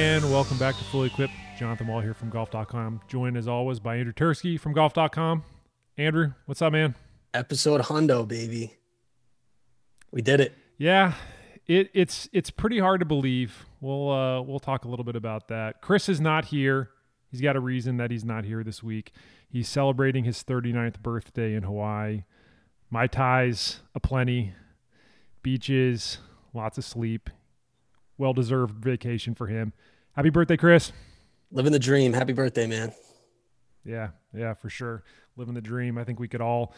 And welcome back to Fully Equipped. Jonathan Wall here from golf.com. Joined as always by Andrew Tursky from golf.com. Andrew, what's up, man? Episode hundo, baby. We did it. Yeah, it, it's it's pretty hard to believe. We'll uh, we'll talk a little bit about that. Chris is not here. He's got a reason that he's not here this week. He's celebrating his 39th birthday in Hawaii. Mai tais aplenty, beaches, lots of sleep. Well deserved vacation for him. Happy birthday, Chris. Living the dream. Happy birthday, man. Yeah, yeah, for sure. Living the dream. I think we could all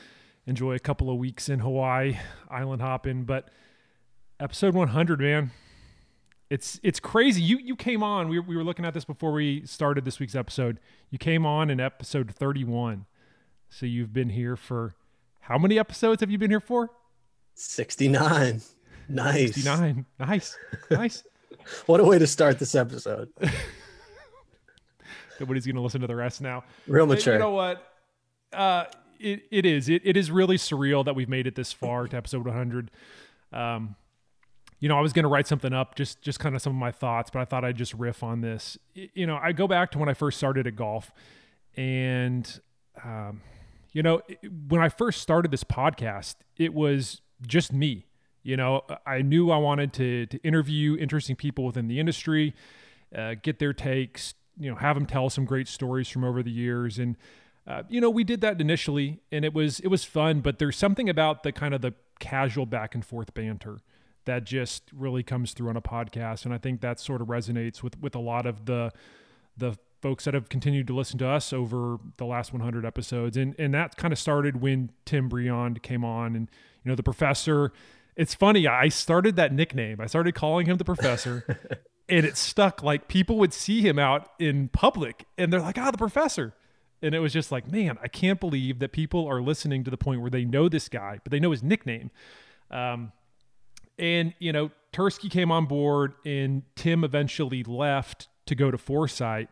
enjoy a couple of weeks in Hawaii, island hopping. But episode 100, man, it's it's crazy. You you came on. We we were looking at this before we started this week's episode. You came on in episode 31, so you've been here for how many episodes have you been here for? 69. Nice. 69. Nice. Nice. what a way to start this episode. Nobody's going to listen to the rest now. Real mature. You know what? Uh, it, it is. It, it is really surreal that we've made it this far to episode 100. Um, you know, I was going to write something up, just just kind of some of my thoughts, but I thought I'd just riff on this. You know, I go back to when I first started at golf, and um, you know, when I first started this podcast, it was just me. You know, I knew I wanted to to interview interesting people within the industry, uh, get their takes, you know, have them tell some great stories from over the years, and uh, you know, we did that initially, and it was it was fun. But there's something about the kind of the casual back and forth banter that just really comes through on a podcast, and I think that sort of resonates with with a lot of the the folks that have continued to listen to us over the last 100 episodes, and and that kind of started when Tim Briand came on, and you know, the professor. It's funny. I started that nickname. I started calling him the professor. and it stuck like people would see him out in public and they're like ah the professor and it was just like man i can't believe that people are listening to the point where they know this guy but they know his nickname um, and you know tursky came on board and tim eventually left to go to foresight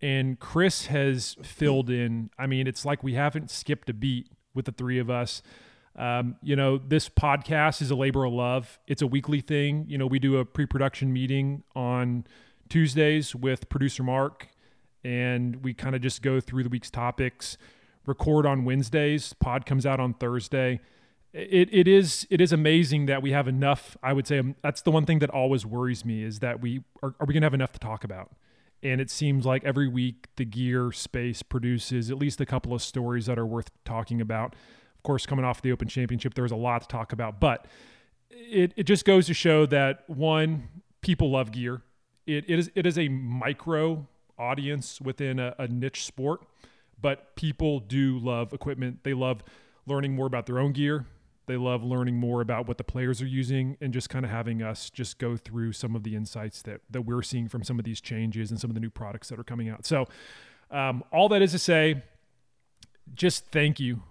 and chris has filled in i mean it's like we haven't skipped a beat with the three of us um, you know, this podcast is a labor of love. It's a weekly thing. You know, we do a pre production meeting on Tuesdays with producer Mark, and we kind of just go through the week's topics, record on Wednesdays. Pod comes out on Thursday. It, it is it is amazing that we have enough. I would say um, that's the one thing that always worries me is that we are, are we going to have enough to talk about? And it seems like every week the gear space produces at least a couple of stories that are worth talking about. Course, coming off the Open Championship, there was a lot to talk about, but it, it just goes to show that one, people love gear. It, it is it is a micro audience within a, a niche sport, but people do love equipment. They love learning more about their own gear. They love learning more about what the players are using and just kind of having us just go through some of the insights that that we're seeing from some of these changes and some of the new products that are coming out. So, um, all that is to say, just thank you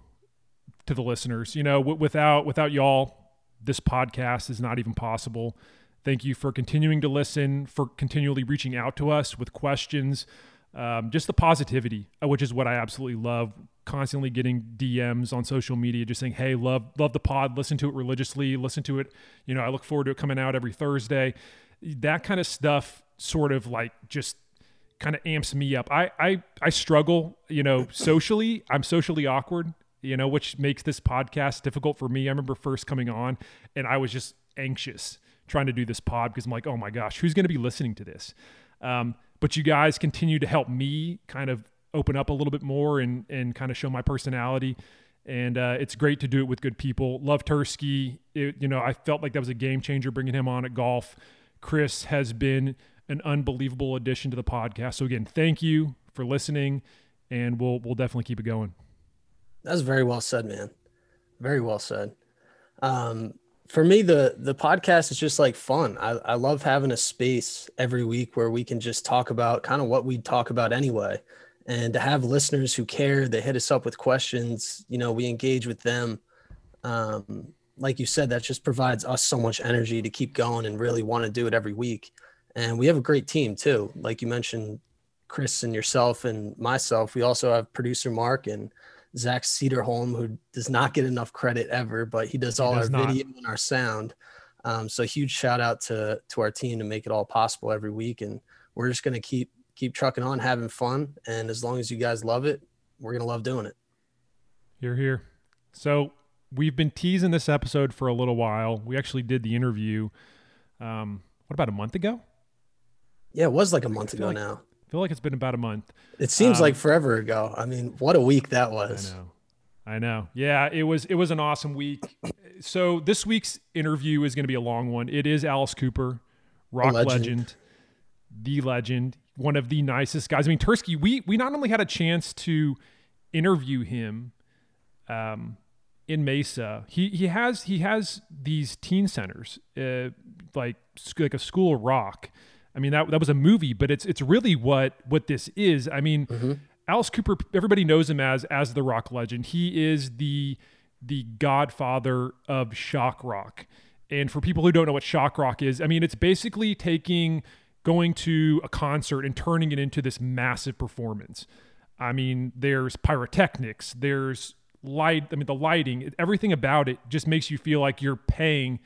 to the listeners. You know, w- without without y'all, this podcast is not even possible. Thank you for continuing to listen, for continually reaching out to us with questions, um, just the positivity, uh, which is what I absolutely love. Constantly getting DMs on social media, just saying, "Hey, love love the pod. Listen to it religiously. Listen to it. You know, I look forward to it coming out every Thursday." That kind of stuff, sort of like just kind of amps me up. I I I struggle, you know, socially. I'm socially awkward you know, which makes this podcast difficult for me. I remember first coming on and I was just anxious trying to do this pod because I'm like, oh my gosh, who's going to be listening to this? Um, but you guys continue to help me kind of open up a little bit more and and kind of show my personality. And uh, it's great to do it with good people. Love Tursky. It, you know, I felt like that was a game changer bringing him on at golf. Chris has been an unbelievable addition to the podcast. So again, thank you for listening, and we'll we'll definitely keep it going. That's very well said, man. Very well said. Um, for me, the the podcast is just like fun. I, I love having a space every week where we can just talk about kind of what we'd talk about anyway. And to have listeners who care, they hit us up with questions, you know, we engage with them. Um, like you said, that just provides us so much energy to keep going and really want to do it every week. And we have a great team too. Like you mentioned, Chris and yourself and myself. We also have producer Mark and Zach Cedarholm, who does not get enough credit ever, but he does all does our not. video and our sound. Um, so huge shout out to to our team to make it all possible every week, and we're just gonna keep keep trucking on, having fun, and as long as you guys love it, we're gonna love doing it. You're here. So we've been teasing this episode for a little while. We actually did the interview. Um, what about a month ago? Yeah, it was like a month ago like- now. I feel like it's been about a month. It seems Um, like forever ago. I mean, what a week that was. I know. I know. Yeah, it was it was an awesome week. So this week's interview is going to be a long one. It is Alice Cooper, rock legend. legend. the legend, one of the nicest guys. I mean, Tursky, we we not only had a chance to interview him um, in Mesa, he he has he has these teen centers, uh, like like a school of rock. I mean, that that was a movie, but it's it's really what what this is. I mean, mm-hmm. Alice Cooper, everybody knows him as as the rock legend. He is the the godfather of shock rock. And for people who don't know what shock rock is, I mean, it's basically taking going to a concert and turning it into this massive performance. I mean, there's pyrotechnics, there's light, I mean, the lighting, everything about it just makes you feel like you're paying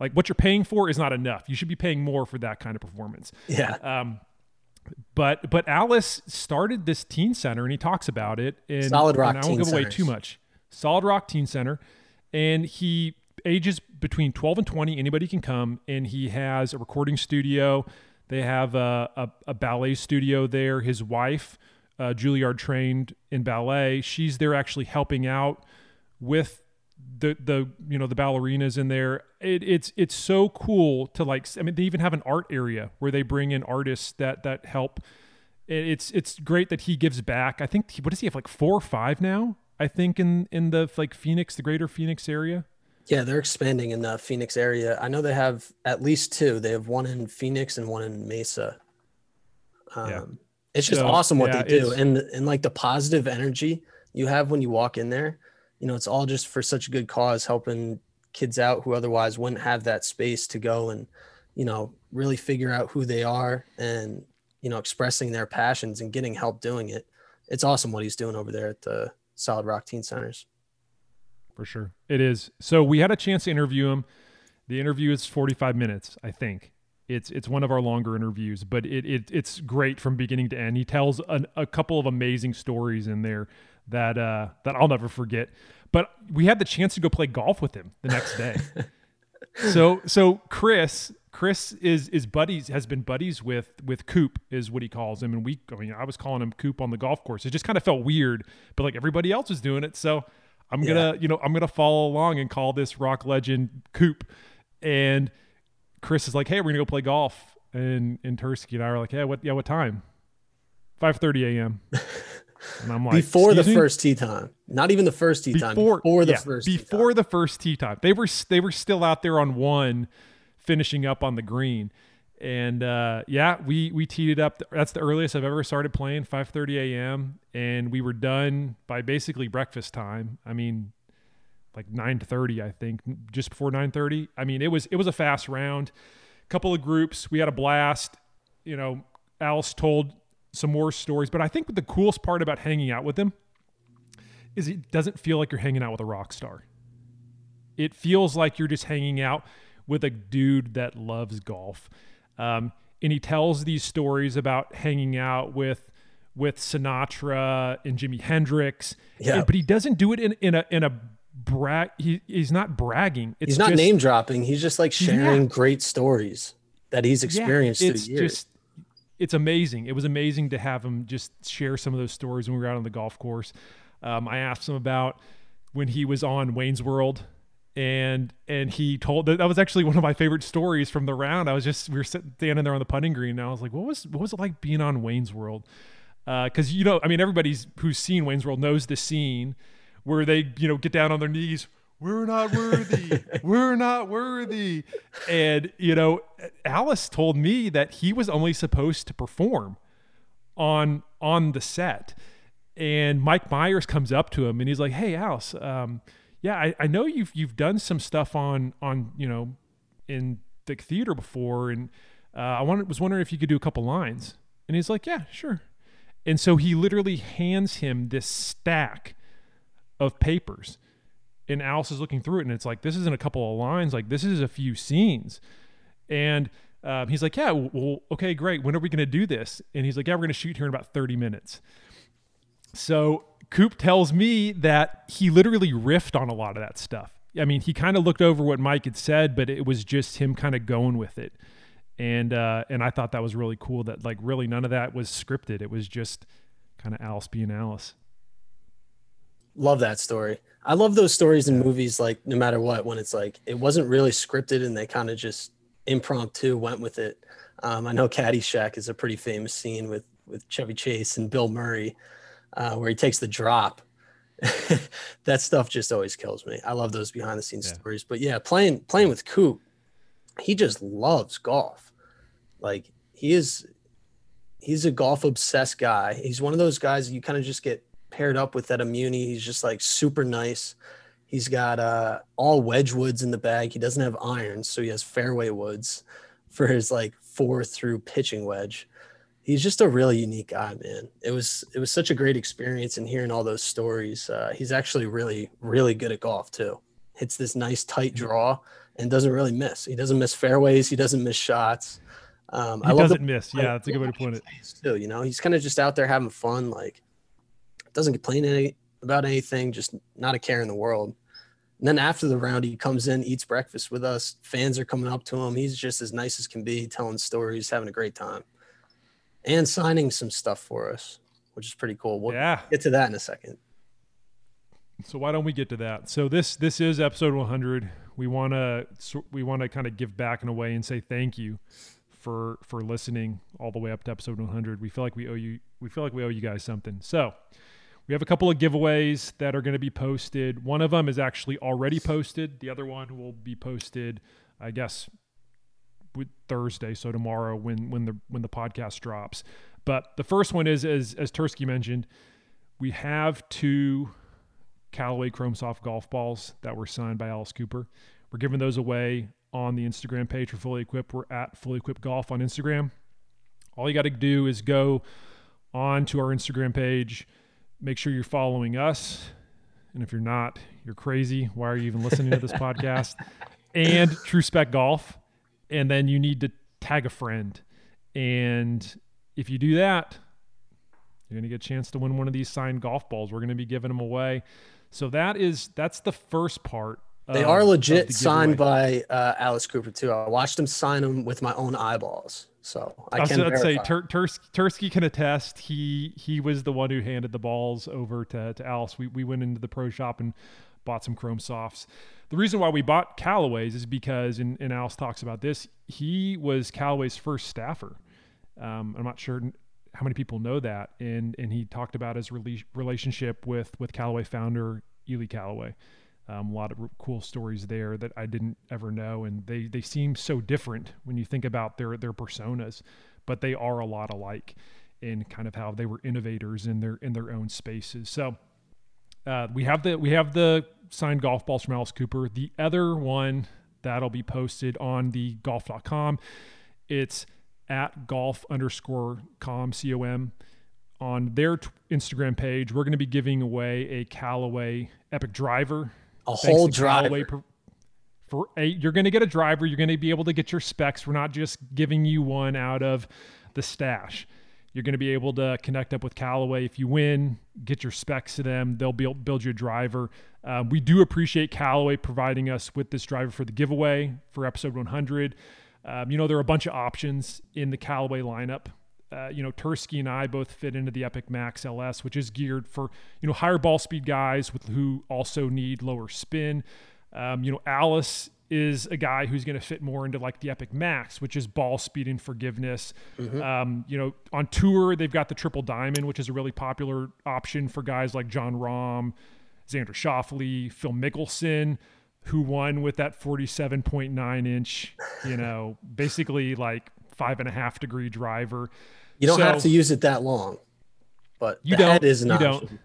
like what you're paying for is not enough. You should be paying more for that kind of performance. Yeah. Um, but but Alice started this teen center and he talks about it. And, Solid Rock and I won't give away Centers. too much. Solid Rock Teen Center, and he ages between 12 and 20. Anybody can come, and he has a recording studio. They have a, a, a ballet studio there. His wife, uh, Juilliard trained in ballet. She's there actually helping out with the the you know the ballerinas in there. It, it's it's so cool to like. I mean, they even have an art area where they bring in artists that that help. It's it's great that he gives back. I think what does he have like four or five now? I think in in the like Phoenix, the greater Phoenix area. Yeah, they're expanding in the Phoenix area. I know they have at least two. They have one in Phoenix and one in Mesa. Um, Yeah. It's just So, awesome what yeah, they do, and and like the positive energy you have when you walk in there. You know, it's all just for such a good cause, helping kids out who otherwise wouldn't have that space to go and, you know, really figure out who they are and you know expressing their passions and getting help doing it. It's awesome what he's doing over there at the Solid Rock Teen Centers. For sure. It is. So we had a chance to interview him. The interview is 45 minutes, I think. It's it's one of our longer interviews, but it, it it's great from beginning to end. He tells an, a couple of amazing stories in there that uh, that I'll never forget. But we had the chance to go play golf with him the next day. so so Chris Chris is is buddies has been buddies with with Coop is what he calls him and we I mean I was calling him Coop on the golf course. It just kind of felt weird, but like everybody else was doing it, so I'm gonna you know I'm gonna follow along and call this rock legend Coop. And Chris is like, hey, we're gonna go play golf. And and Tursky and I were like, yeah, what yeah what time? 5:30 a.m. And I'm like before the me?" first tee time, not even the first tee time. before Before the yeah, first tee before time. the first tee time. They were they were still out there on one, finishing up on the green, and uh, yeah, we we teed it up. That's the earliest I've ever started playing, 5:30 a.m. and we were done by basically breakfast time. I mean, like 9:30, I think, just before 9:30. I mean, it was it was a fast round. Couple of groups, we had a blast. You know, Alice told some more stories, but I think the coolest part about hanging out with him is it doesn't feel like you're hanging out with a rock star. It feels like you're just hanging out with a dude that loves golf. Um, and he tells these stories about hanging out with with Sinatra and Jimi Hendrix. Yeah. And- but he doesn't do it in, in a in a brag. He, he's not bragging. It's he's not just, name dropping. He's just like sharing Yeah. great stories that he's experienced it's through years. just it's amazing. It was amazing to have him just share some of those stories when we were out on the golf course. Um, I asked him about when he was on Wayne's World, and and he told that that was actually one of my favorite stories from the round. I was just we were sitting standing there on the putting green, and I was like, what was what was it like being on Wayne's World? Because you know, I mean, everybody's who's seen Wayne's World knows the scene where they you know get down on their knees. We're not worthy. We're not worthy. And you know, Alice told me that he was only supposed to perform on on the set. And Mike Myers comes up to him and he's like, "Hey, Alice, um, yeah, I, I know you've you've done some stuff on on you know in the theater before, and uh, I wanted, was wondering if you could do a couple lines." And he's like, "Yeah, sure." And so he literally hands him this stack of papers, and Alice is looking through it, and it's like, "This isn't a couple of lines, like this is a few scenes." And um, he's like, yeah, well, okay, great. When are we going to do this? And he's like, yeah, we're going to shoot here in about 30 minutes. So Coop tells me that he literally riffed on a lot of that stuff. I mean, he kind of looked over what Mike had said, but it was just him kind of going with it. And uh, and I thought that was really cool. That like really none of that was scripted. It was just kind of Alice being Alice. Love that story. I love those stories in movies. Like no matter what, when it's like it wasn't really scripted and they kind of just impromptu went with it. Um, I know Caddyshack is a pretty famous scene with with Chevy Chase and Bill Murray, uh, where he takes the drop that stuff just always kills me. I love those behind the scenes yeah. stories. But yeah, playing playing with Coop, he just loves golf. Like he is he's a golf obsessed guy. He's one of those guys you kind of just get paired up with that a muni. He's just like super nice. He's got uh all wedge woods in the bag. He doesn't have irons, so he has fairway woods for his like four through pitching wedge he's just a really unique guy, man. It was it was such a great experience and hearing all those stories. Uh, he's actually really really good at golf too. Hits this nice tight draw and doesn't really miss. He doesn't miss fairways. He doesn't miss shots. Um, he I doesn't miss. Yeah, that's a good way to put it. Too, you know, he's kind of just out there having fun. Like, doesn't complain any about anything. Just not a care in the world. And then after the round, he comes in, eats breakfast with us. Fans are coming up to him. He's just as nice as can be, telling stories, having a great time and signing some stuff for us, which is pretty cool. We'll yeah. get to that in a second. So why don't we get to that? So this this is episode 100. We want to we want to kind of give back in a way and say thank you for for listening all the way up to episode 100. We feel like we owe you we feel like we owe you guys something. So we have a couple of giveaways that are going to be posted. One of them is actually already posted. The other one will be posted, I guess, Thursday, so tomorrow when when the when the podcast drops. But the first one is as as Tursky mentioned, we have two Callaway Chrome Soft golf balls that were signed by Alice Cooper. We're giving those away on the Instagram page for Fully Equipped. We're at Fully Equipped Golf on Instagram. All you got to do is go on to our Instagram page, make sure you're following us. And if you're not, you're crazy. Why are you even listening to this podcast? And True Spec Golf and then you need to tag a friend. And if you do that, you're going to get a chance to win one of these signed golf balls. We're going to be giving them away. So that is that's the first part. They of, are legit the signed by uh, Alice Cooper too. I watched him sign them with my own eyeballs. So I, can I'd say Tur- Tursky can attest. He he was the one who handed the balls over to, to Alice. We we went into the pro shop and bought some Chrome Softs. The reason why we bought Callaway's is because, and, and Alice talks about this, he was Callaway's first staffer. Um, I'm not sure how many people know that, and and he talked about his rela- relationship with with Callaway founder Ely Callaway. Um, a lot of cool stories there that I didn't ever know, and they they seem so different when you think about their their personas, but they are a lot alike in kind of how they were innovators in their in their own spaces. So uh, we have the we have the signed golf balls from Alice Cooper. The other one that'll be posted on the golf.com. It's at golf underscore com com on their t- Instagram page. We're going to be giving away a Callaway Epic driver, a whole driver. Per, for a, you're going to get a driver. You're going to be able to get your specs. We're not just giving you one out of the stash. You're going to be able to connect up with Callaway. If you win, get your specs to them. They'll build, build you a driver. Uh, we do appreciate Callaway providing us with this driver for the giveaway for episode 100. Um, you know, there are a bunch of options in the Callaway lineup. Uh, you know, Tursky and I both fit into the Epic Max LS, which is geared for, you know, higher ball speed guys with who also need lower spin. Um, you know, Alice is a guy who's going to fit more into like the Epic Max, which is ball speed and forgiveness. Mm-hmm. Um, you know, on tour they've got the Triple Diamond, which is a really popular option for guys like Jon Rahm, Xander Schauffele, Phil Mickelson, who won with that 47.9 inch, you know, basically like five and a half degree driver. You don't so, have to use it that long, but you don't. Is an you option. don't.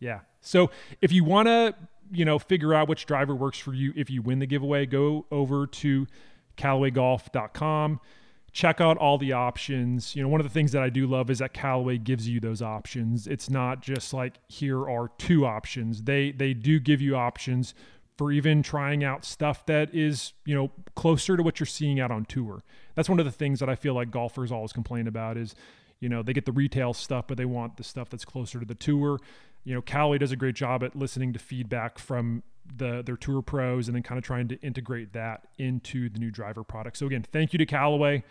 Yeah. So if you want to you know, figure out which driver works for you. If you win the giveaway, go over to CallawayGolf.com. Check out all the options. You know, one of the things that I do love is that Callaway gives you those options. It's not just like here are two options. They they do give you options for even trying out stuff that is, you know, closer to what you're seeing out on tour. That's one of the things that I feel like golfers always complain about is, you know, they get the retail stuff, but they want the stuff that's closer to the tour. You know, Callaway does a great job at listening to feedback from the their tour pros and then kind of trying to integrate that into the new driver product. So again, thank you to Callaway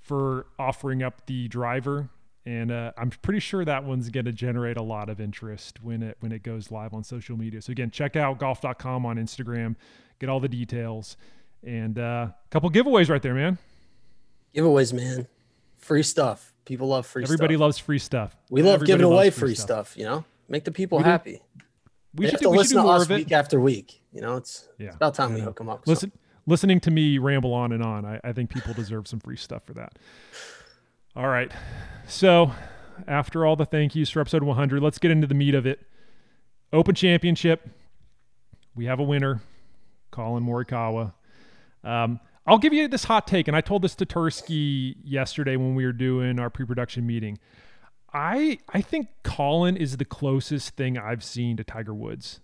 for offering up the driver and uh, I'm pretty sure that one's going to generate a lot of interest when it when it goes live on social media. So again, check out golf.com on Instagram, get all the details, and uh, a uh, couple giveaways right there, man. Giveaways, man, free stuff. People love free. Stuff. Everybody stuff. loves free stuff. We love Everybody giving away free, free stuff. stuff. You know, make the people we happy. Do, we, should, do, we listen should do more of it week after week. You know, it's, yeah. it's about time yeah. we hook them up. Listen, listening to me ramble on and on. I, I think people deserve some free stuff for that. All right. So, after all the thank yous for episode 100, let's get into the meat of it. Open Championship. We have a winner, Collin Morikawa. Um, I'll give you this hot take, and I told this to Tursky yesterday when we were doing our pre-production meeting. I I think Collin is the closest thing I've seen to Tiger Woods.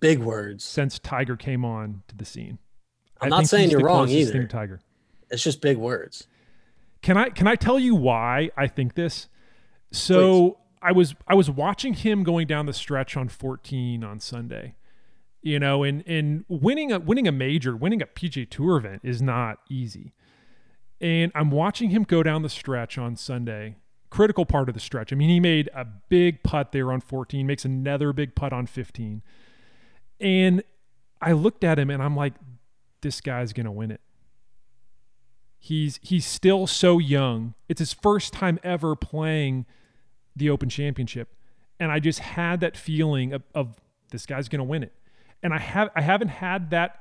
Big words. Since Tiger came on to the scene. I'm I not saying you're wrong either. Tiger. It's just big words. Can I can I tell you why I think this? So Please. I was I was watching him going down the stretch on 14 on Sunday. You know, and and winning a winning a major, winning a PGA Tour event is not easy. And I'm watching him go down the stretch on Sunday. Critical part of the stretch. I mean, he made a big putt there on 14, makes another big putt on 15. And I looked at him and I'm like, this guy's going to win it. He's he's still so young. It's his first time ever playing the Open Championship, and I just had that feeling of, of this guy's going to win it. And I have I haven't had that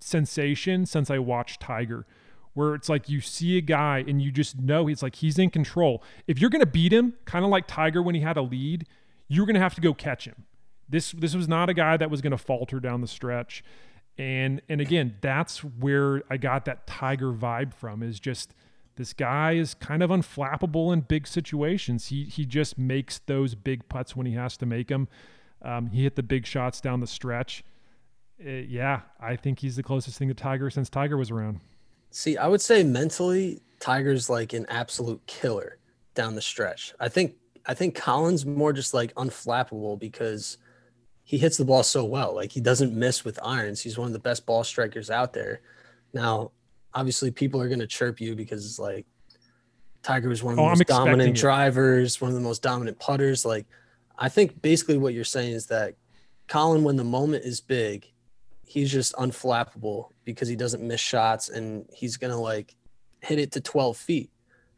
sensation since I watched Tiger, where it's like you see a guy and you just know he's like he's in control. If you're going to beat him, kind of like Tiger when he had a lead, you're going to have to go catch him. This this was not a guy that was going to falter down the stretch. And and again, that's where I got that Tiger vibe from is just this guy is kind of unflappable in big situations. He he just makes those big putts when he has to make them. Um, he hit the big shots down the stretch. Uh, yeah, I think he's the closest thing to Tiger since Tiger was around. See, I would say mentally, Tiger's like an absolute killer down the stretch. I think I think Collin's more just like unflappable because – he hits the ball so well. Like he doesn't miss with irons. He's one of the best ball strikers out there. Now, obviously, people are going to chirp you because it's like Tiger was one of the oh, most dominant it. drivers, one of the most dominant putters. Like, I think basically what you're saying is that Collin, when the moment is big, he's just unflappable because he doesn't miss shots and he's going to like hit it to 12 feet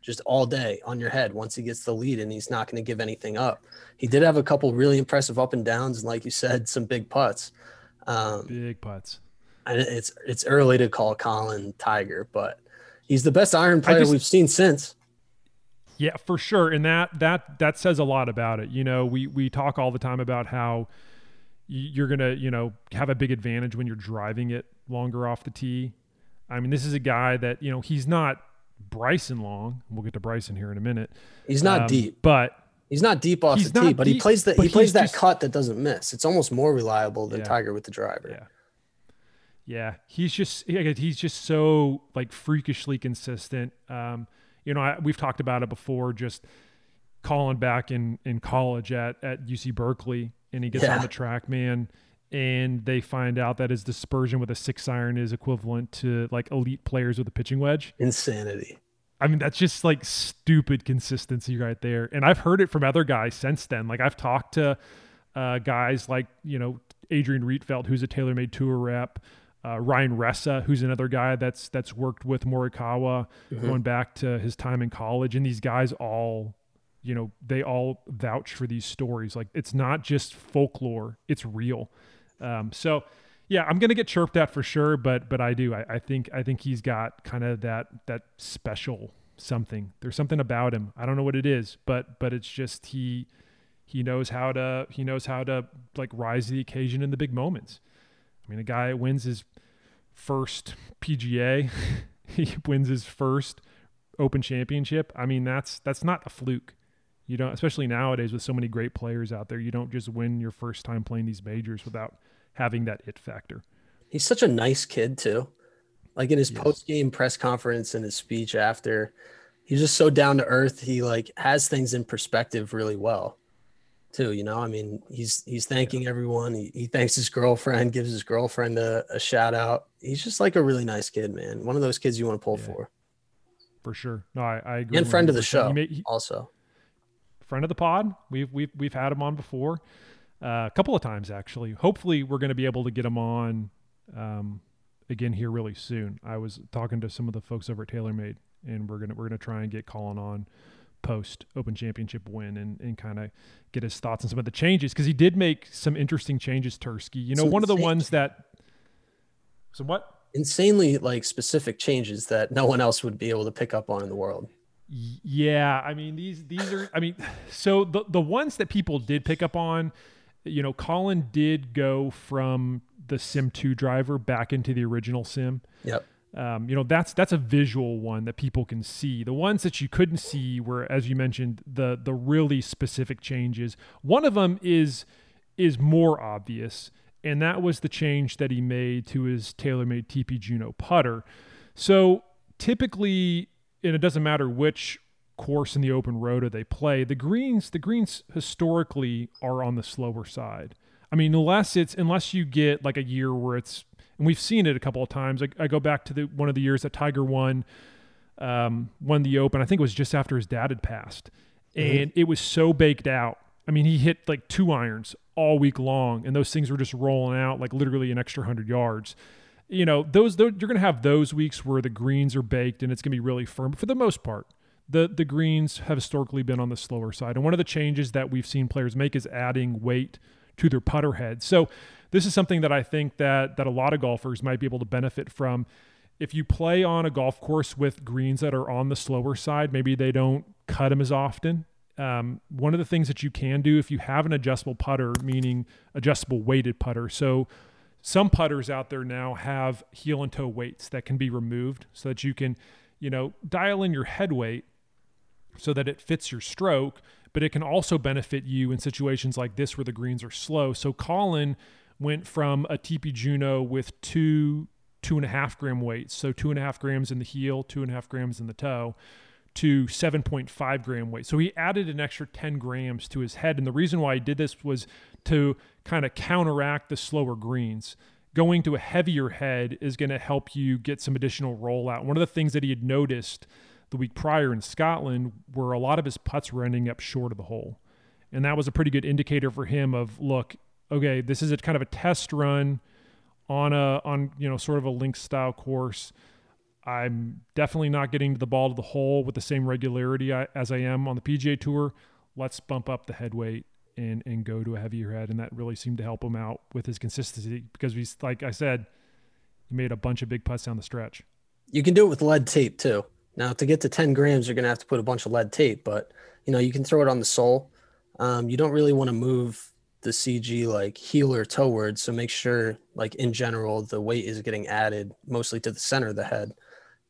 just all day on your head once he gets the lead and he's not going to give anything up. He did have a couple really impressive up and downs and like you said some big putts. Um, big putts. And it's it's early to call Collin Tiger, but he's the best iron player just, we've seen since. Yeah, for sure. And that that that says a lot about it. You know, we we talk all the time about how you're going to, you know, have a big advantage when you're driving it longer off the tee. I mean, this is a guy that, you know, he's not Bryson Long. We'll get to Bryson here in a minute. He's not um, deep, but he's not deep off the tee. But deep, he plays that he plays that just, cut that doesn't miss. It's almost more reliable than yeah, Tiger with the driver. Yeah. Yeah, he's just he's just so like freakishly consistent. Um, you know, I, we've talked about it before. Just calling back in in college at at UC Berkeley, and he gets yeah. on the track, man and they find out that his dispersion with a six iron is equivalent to like elite players with a pitching wedge. Insanity. I mean, that's just like stupid consistency right there. And I've heard it from other guys since then. Like I've talked to uh, guys like, you know, Adrian Rietveld, who's a TaylorMade Tour rep, uh, Ryan Ressa, who's another guy that's that's worked with Morikawa mm-hmm. going back to his time in college. And these guys all, you know, they all vouch for these stories. Like it's not just folklore; it's real. Um, so yeah, I'm gonna get chirped at for sure, but but I do. I, I think I think he's got kind of that that special something. There's something about him. I don't know what it is, but but it's just he he knows how to he knows how to like rise to the occasion in the big moments. I mean, a guy wins his first PGA, he wins his first Open Championship. I mean, that's that's not a fluke. You don't, especially nowadays with so many great players out there. You don't just win your first time playing these majors without having that it factor. He's such a nice kid too. Like in his yes. post game press conference and his speech after, he's just so down to earth. He like has things in perspective really well too. You know, I mean, he's he's thanking everyone. He, he thanks his girlfriend, gives his girlfriend a, a, shout out. He's just like a really nice kid, man. One of those kids you want to pull yeah. for. For sure. No, I, I agree. And friend of the show, he he, also. Friend of the pod. We've we've we've had him on before, uh, a couple of times actually. Hopefully, we're going to be able to get him on um, again here really soon. I was talking to some of the folks over at TaylorMade, and we're gonna we're gonna try and get Collin on post Open Championship win and, and kind of get his thoughts on some of the changes because he did make some interesting changes. Tursky, you know, some one of the ones that. So what? Insanely like specific changes that no one else would be able to pick up on in the world. Yeah, I mean these these are I mean so the the ones that people did pick up on, you know, Collin did go from the Sim 2 driver back into the original Sim. Yep. Um, you know that's that's a visual one that people can see. The ones that you couldn't see were, as you mentioned, the the really specific changes. One of them is is more obvious, and that was the change that he made to his TaylorMade TP Juno putter. So typically, and it doesn't matter which course in the Open rota they play, the greens the greens historically are on the slower side. I mean, unless it's unless you get like a year where it's and we've seen it a couple of times. I, I go back to the one of the years that Tiger won um, won the Open. I think it was just after his dad had passed, mm-hmm. and it was so baked out. I mean, he hit like two irons all week long, and those things were just rolling out like literally an extra hundred yards. You know, those, those you're going to have those weeks where the greens are baked and it's going to be really firm. But for the most part, the the greens have historically been on the slower side. And one of the changes that we've seen players make is adding weight to their putter head. So this is something that I think that that a lot of golfers might be able to benefit from. If you play on a golf course with greens that are on the slower side, maybe they don't cut them as often. Um, one of the things that you can do if you have an adjustable putter, meaning adjustable weighted putter. So some putters out there now have heel and toe weights that can be removed so that you can, you know, dial in your head weight so that it fits your stroke, but it can also benefit you in situations like this where the greens are slow. So Collin went from a TP Juno with two two and a half gram weights, so two and a half grams in the heel, two and a half grams in the toe, to 7.5 gram weight. So he added an extra 10 grams to his head. And the reason why he did this was to kind of counteract the slower greens. Going to a heavier head is going to help you get some additional rollout. One of the things that he had noticed the week prior in Scotland where a lot of his putts were ending up short of the hole. And that was a pretty good indicator for him of look, okay, this is a kind of a test run on a on you know sort of a link style course. I'm definitely not getting to the ball to the hole with the same regularity I, as I am on the PGA Tour. Let's bump up the head weight and and go to a heavier head, and that really seemed to help him out with his consistency because he's like I said, he made a bunch of big putts down the stretch. You can do it with lead tape too. Now to get to 10 grams, you're gonna have to put a bunch of lead tape, but you know you can throw it on the sole. Um, you don't really want to move the CG like heel or toeward. So make sure like in general the weight is getting added mostly to the center of the head.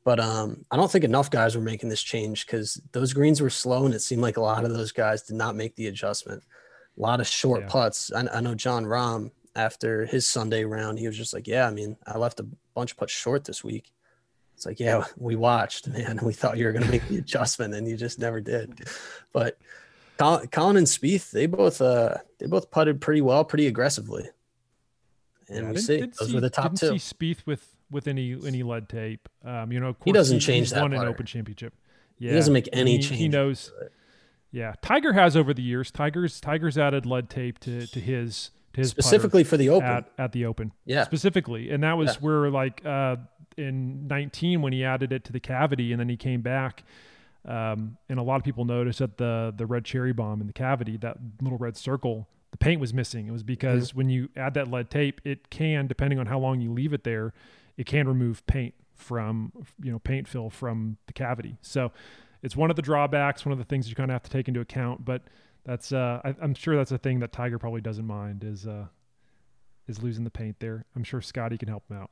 But um, I don't think enough guys were making this change because those greens were slow and it seemed like a lot of those guys did not make the adjustment. A lot of short yeah. putts. I, I know Jon Rahm after his Sunday round, he was just like, "Yeah, I mean, I left a bunch of putts short this week." It's like, yeah, we watched, man. We thought you were going to make the adjustment, and you just never did. But Collin and Spieth, they both uh they both putted pretty well, pretty aggressively. And yeah, we see those see, were the top didn't two. See Spieth with with any any lead tape. Um, you know, he doesn't he, change that. Won an Open Championship. Yeah, he doesn't make any he, change. He knows. Yeah, Tiger has over the years. Tiger's Tiger's added lead tape to to his to his specifically for the Open at, at, the Open. Yeah, specifically, and that was yeah. where like uh in 19 when he added it to the cavity, and then he came back um, and a lot of people noticed that the the red cherry bomb in the cavity, that little red circle, the paint was missing. It was because mm-hmm. when you add that lead tape, it can, depending on how long you leave it there, it can remove paint from you know paint fill from the cavity. So it's one of the drawbacks, one of the things you kind of have to take into account. But that's uh, I, am sure that's a thing that Tiger probably doesn't mind is uh, is losing the paint there. I'm sure Scotty can help him out.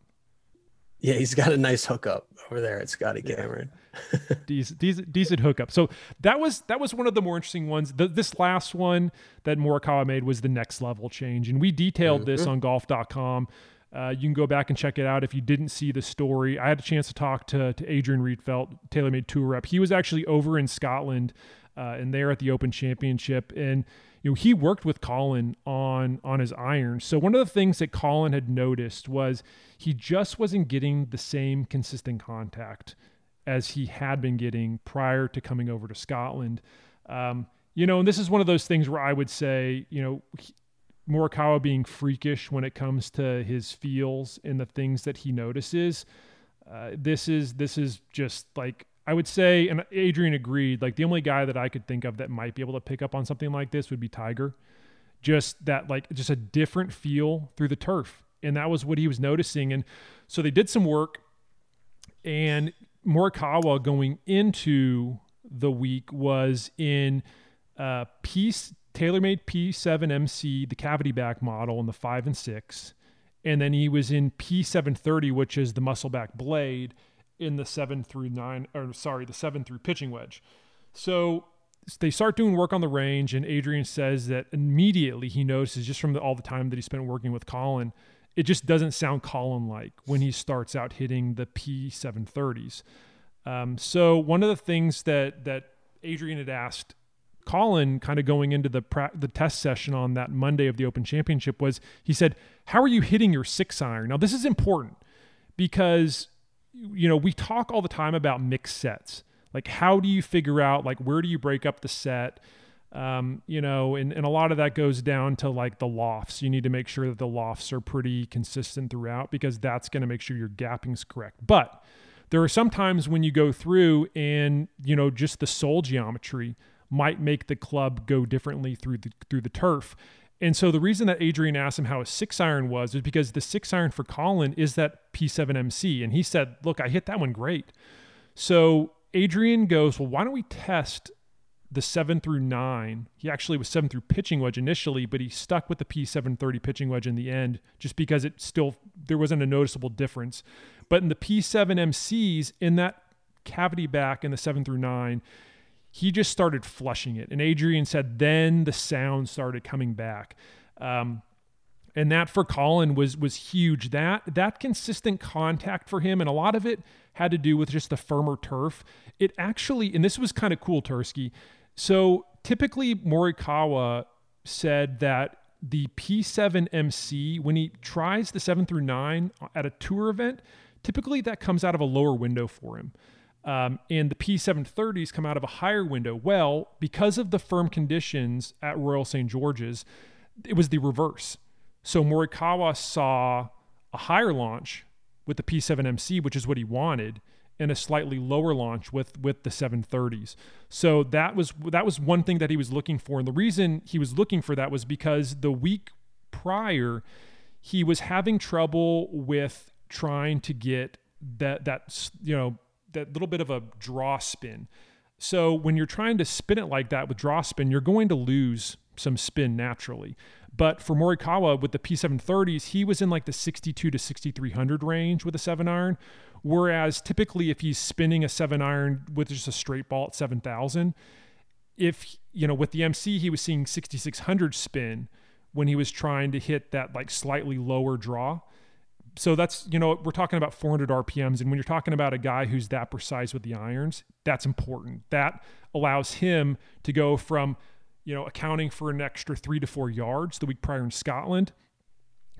Yeah, he's got a nice hookup over there at Scotty Cameron. decent, decent, decent hookup. So that was that was one of the more interesting ones. The, this last one that Morikawa made was the next level change, and we detailed mm-hmm. this on Golf.com. Uh, you can go back and check it out if you didn't see the story. I had a chance to talk to, to Adrian Rietveld, TaylorMade Tour rep. He was actually over in Scotland uh, and there at the Open Championship, and you know he worked with Collin on on his irons. So one of the things that Collin had noticed was he just wasn't getting the same consistent contact as he had been getting prior to coming over to Scotland. Um, you know, and this is one of those things where I would say, you know, Morikawa being freakish when it comes to his feels and the things that he notices. Uh, this is this is just like I would say, and Adrian agreed. Like the only guy that I could think of that might be able to pick up on something like this would be Tiger. Just that, like, just a different feel through the turf, and that was what he was noticing. And so they did some work, and Morikawa going into the week was in uh, piece TaylorMade P7MC, the cavity back model in the five and six. And then he was in P730, which is the muscle back blade in the seven through nine, or sorry, the seven through pitching wedge. So they start doing work on the range, and Adrian says that immediately he notices just from the, all the time that he spent working with Collin, it just doesn't sound Collin like when he starts out hitting the P730s. Um, so one of the things that that Adrian had asked Collin kind of going into the pra- the test session on that Monday of the Open Championship, was he said, "How are you hitting your six iron?" Now this is important because you know we talk all the time about mixed sets. Like how do you figure out like where do you break up the set? Um, you know, and, and a lot of that goes down to like the lofts. You need to make sure that the lofts are pretty consistent throughout because that's going to make sure your gapping's correct. But there are some times when you go through and, you know, just the sole geometry might make the club go differently through the through the turf. And so the reason that Adrian asked him how a six iron was is because the six iron for Collin is that P7MC. And he said, Look, I hit that one great. So Adrian goes, Well, why don't we test the seven through nine? He actually was seven through pitching wedge initially, but he stuck with the P730 pitching wedge in the end just because it still, there wasn't a noticeable difference. But in the P7MCs, in that cavity back in the seven through nine, he just started flushing it. And Adrian said then the sound started coming back. Um, and that for Collin was was huge. That that consistent contact for him, and a lot of it had to do with just the firmer turf. It actually, and this was kind of cool, Tursky. So typically Morikawa said that the P7MC, when he tries the seven through nine at a tour event, typically that comes out of a lower window for him. Um, and the P730s come out of a higher window. Well, because of the firm conditions at Royal St. George's, it was the reverse. So Morikawa saw a higher launch with the P7MC, which is what he wanted, and a slightly lower launch with with the 730s. So that was that was one thing that he was looking for, and the reason he was looking for that was because the week prior he was having trouble with trying to get that that you know that little bit of a draw spin. So when you're trying to spin it like that with draw spin, you're going to lose some spin naturally. But for Morikawa with the P730s, he was in like the 62 to 6300 range with a seven iron. Whereas typically, if he's spinning a seven iron with just a straight ball at 7000, if you know with the MC, he was seeing 6600 spin when he was trying to hit that like slightly lower draw so that's you know we're talking about 400 rpms and when you're talking about a guy who's that precise with the irons that's important. That allows him to go from you know accounting for an extra three to four yards the week prior in scotland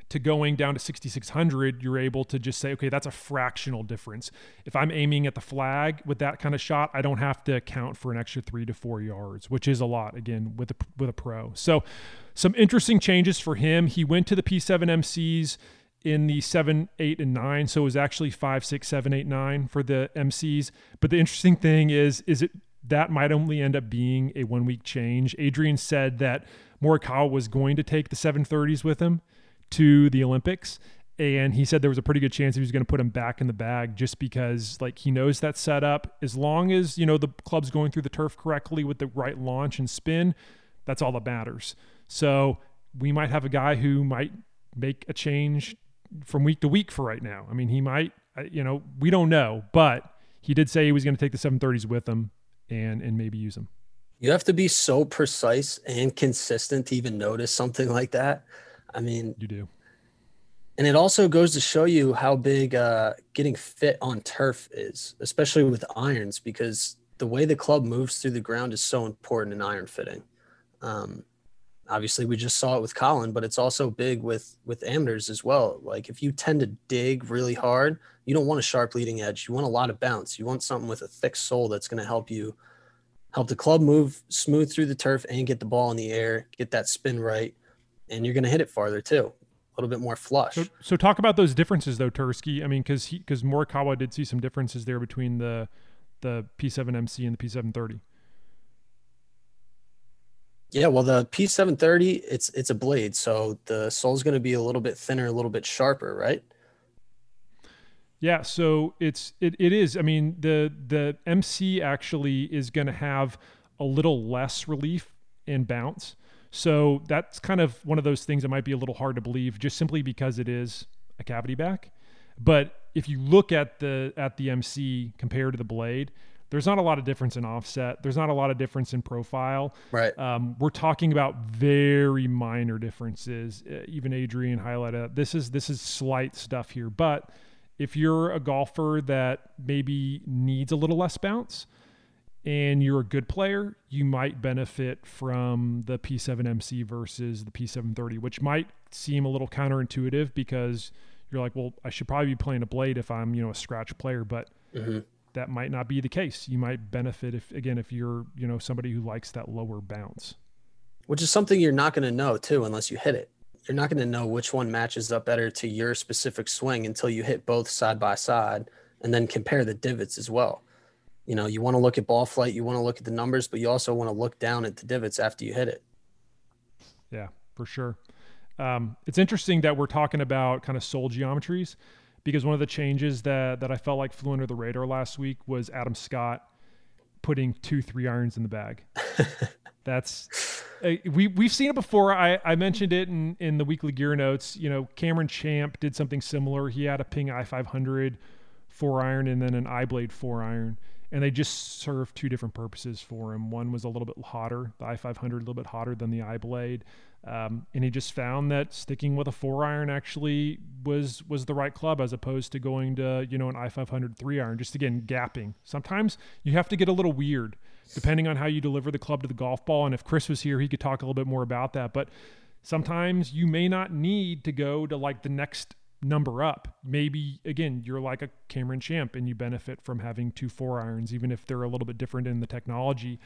to going down to 6600 you're able to just say okay that's a fractional difference. If i'm aiming at the flag with that kind of shot i don't have to account for an extra three to four yards which is a lot again with a with a pro. So some interesting changes for him. He went to the p7 mcs in the seven, eight, and nine. So it was actually five, six, seven, eight, nine for the MCs. But the interesting thing is, is it that might only end up being a one week change. Adrian said that Morikawa was going to take the 730s with him to the Olympics. And he said there was a pretty good chance he was going to put him back in the bag just because, like, he knows that setup. As long as, you know, the club's going through the turf correctly with the right launch and spin, that's all that matters. So we might have a guy who might make a change from week to week for right now. I mean, he might you know, we don't know, but he did say he was going to take the 730s with him and and maybe use them. You have to be so precise and consistent to even notice something like that. I mean, you do. And it also goes to show you how big uh, getting fit on turf is, especially with irons, because the way the club moves through the ground is so important in iron fitting. Um, obviously, we just saw it with Collin, but it's also big with with amateurs as well. Like if you tend to dig really hard, you don't want a sharp leading edge. You want a lot of bounce. You want something with a thick sole that's going to help you help the club move smooth through the turf and get the ball in the air, get that spin right, and you're going to hit it farther too. A little bit more flush. So, so talk about those differences though, Tursky. I mean, because because Morikawa did see some differences there between the the P7MC and the P730. Yeah, well, the P730 it's it's a blade, so the sole's going to be a little bit thinner, a little bit sharper, right? Yeah, so it's it, it is. I mean, the the MC actually is going to have a little less relief and bounce. So that's kind of one of those things that might be a little hard to believe just simply because it is a cavity back. But if you look at the at the MC compared to the blade, there's not a lot of difference in offset. There's not a lot of difference in profile. Right. Um, we're talking about very minor differences. Uh, even Adrian highlighted this is this is slight stuff here. But if you're a golfer that maybe needs a little less bounce and you're a good player, you might benefit from the P7MC versus the P730, which might seem a little counterintuitive because you're like, well, I should probably be playing a blade if I'm, you know, a scratch player, but mm-hmm. That might not be the case. You might benefit if, again, if you're, you know, somebody who likes that lower bounce. Which is something you're not going to know too unless you hit it. You're not going to know which one matches up better to your specific swing until you hit both side by side and then compare the divots as well. You know, you want to look at ball flight, you want to look at the numbers, but you also want to look down at the divots after you hit it. Yeah, for sure. Um, it's interesting that we're talking about kind of sole geometries because one of the changes that that I felt like flew under the radar last week was Adam Scott putting two three irons in the bag. That's uh, we we've seen it before. I, I mentioned it in in the weekly gear notes. You know, Cameron Champ did something similar. He had a Ping i five hundred four iron and then an i blade four iron, and they just served two different purposes for him. One was a little bit hotter, the i five hundred a little bit hotter than the iBlade. Um, and he just found that sticking with a four iron actually was was the right club as opposed to going to you know an i500 three iron. Just again gapping. Sometimes you have to get a little weird depending on how you deliver the club to the golf ball. And if Chris was here, he could talk a little bit more about that. But sometimes you may not need to go to like the next number up. Maybe again, you're like a Cameron Champ and you benefit from having two four irons, even if they're a little bit different in the technology.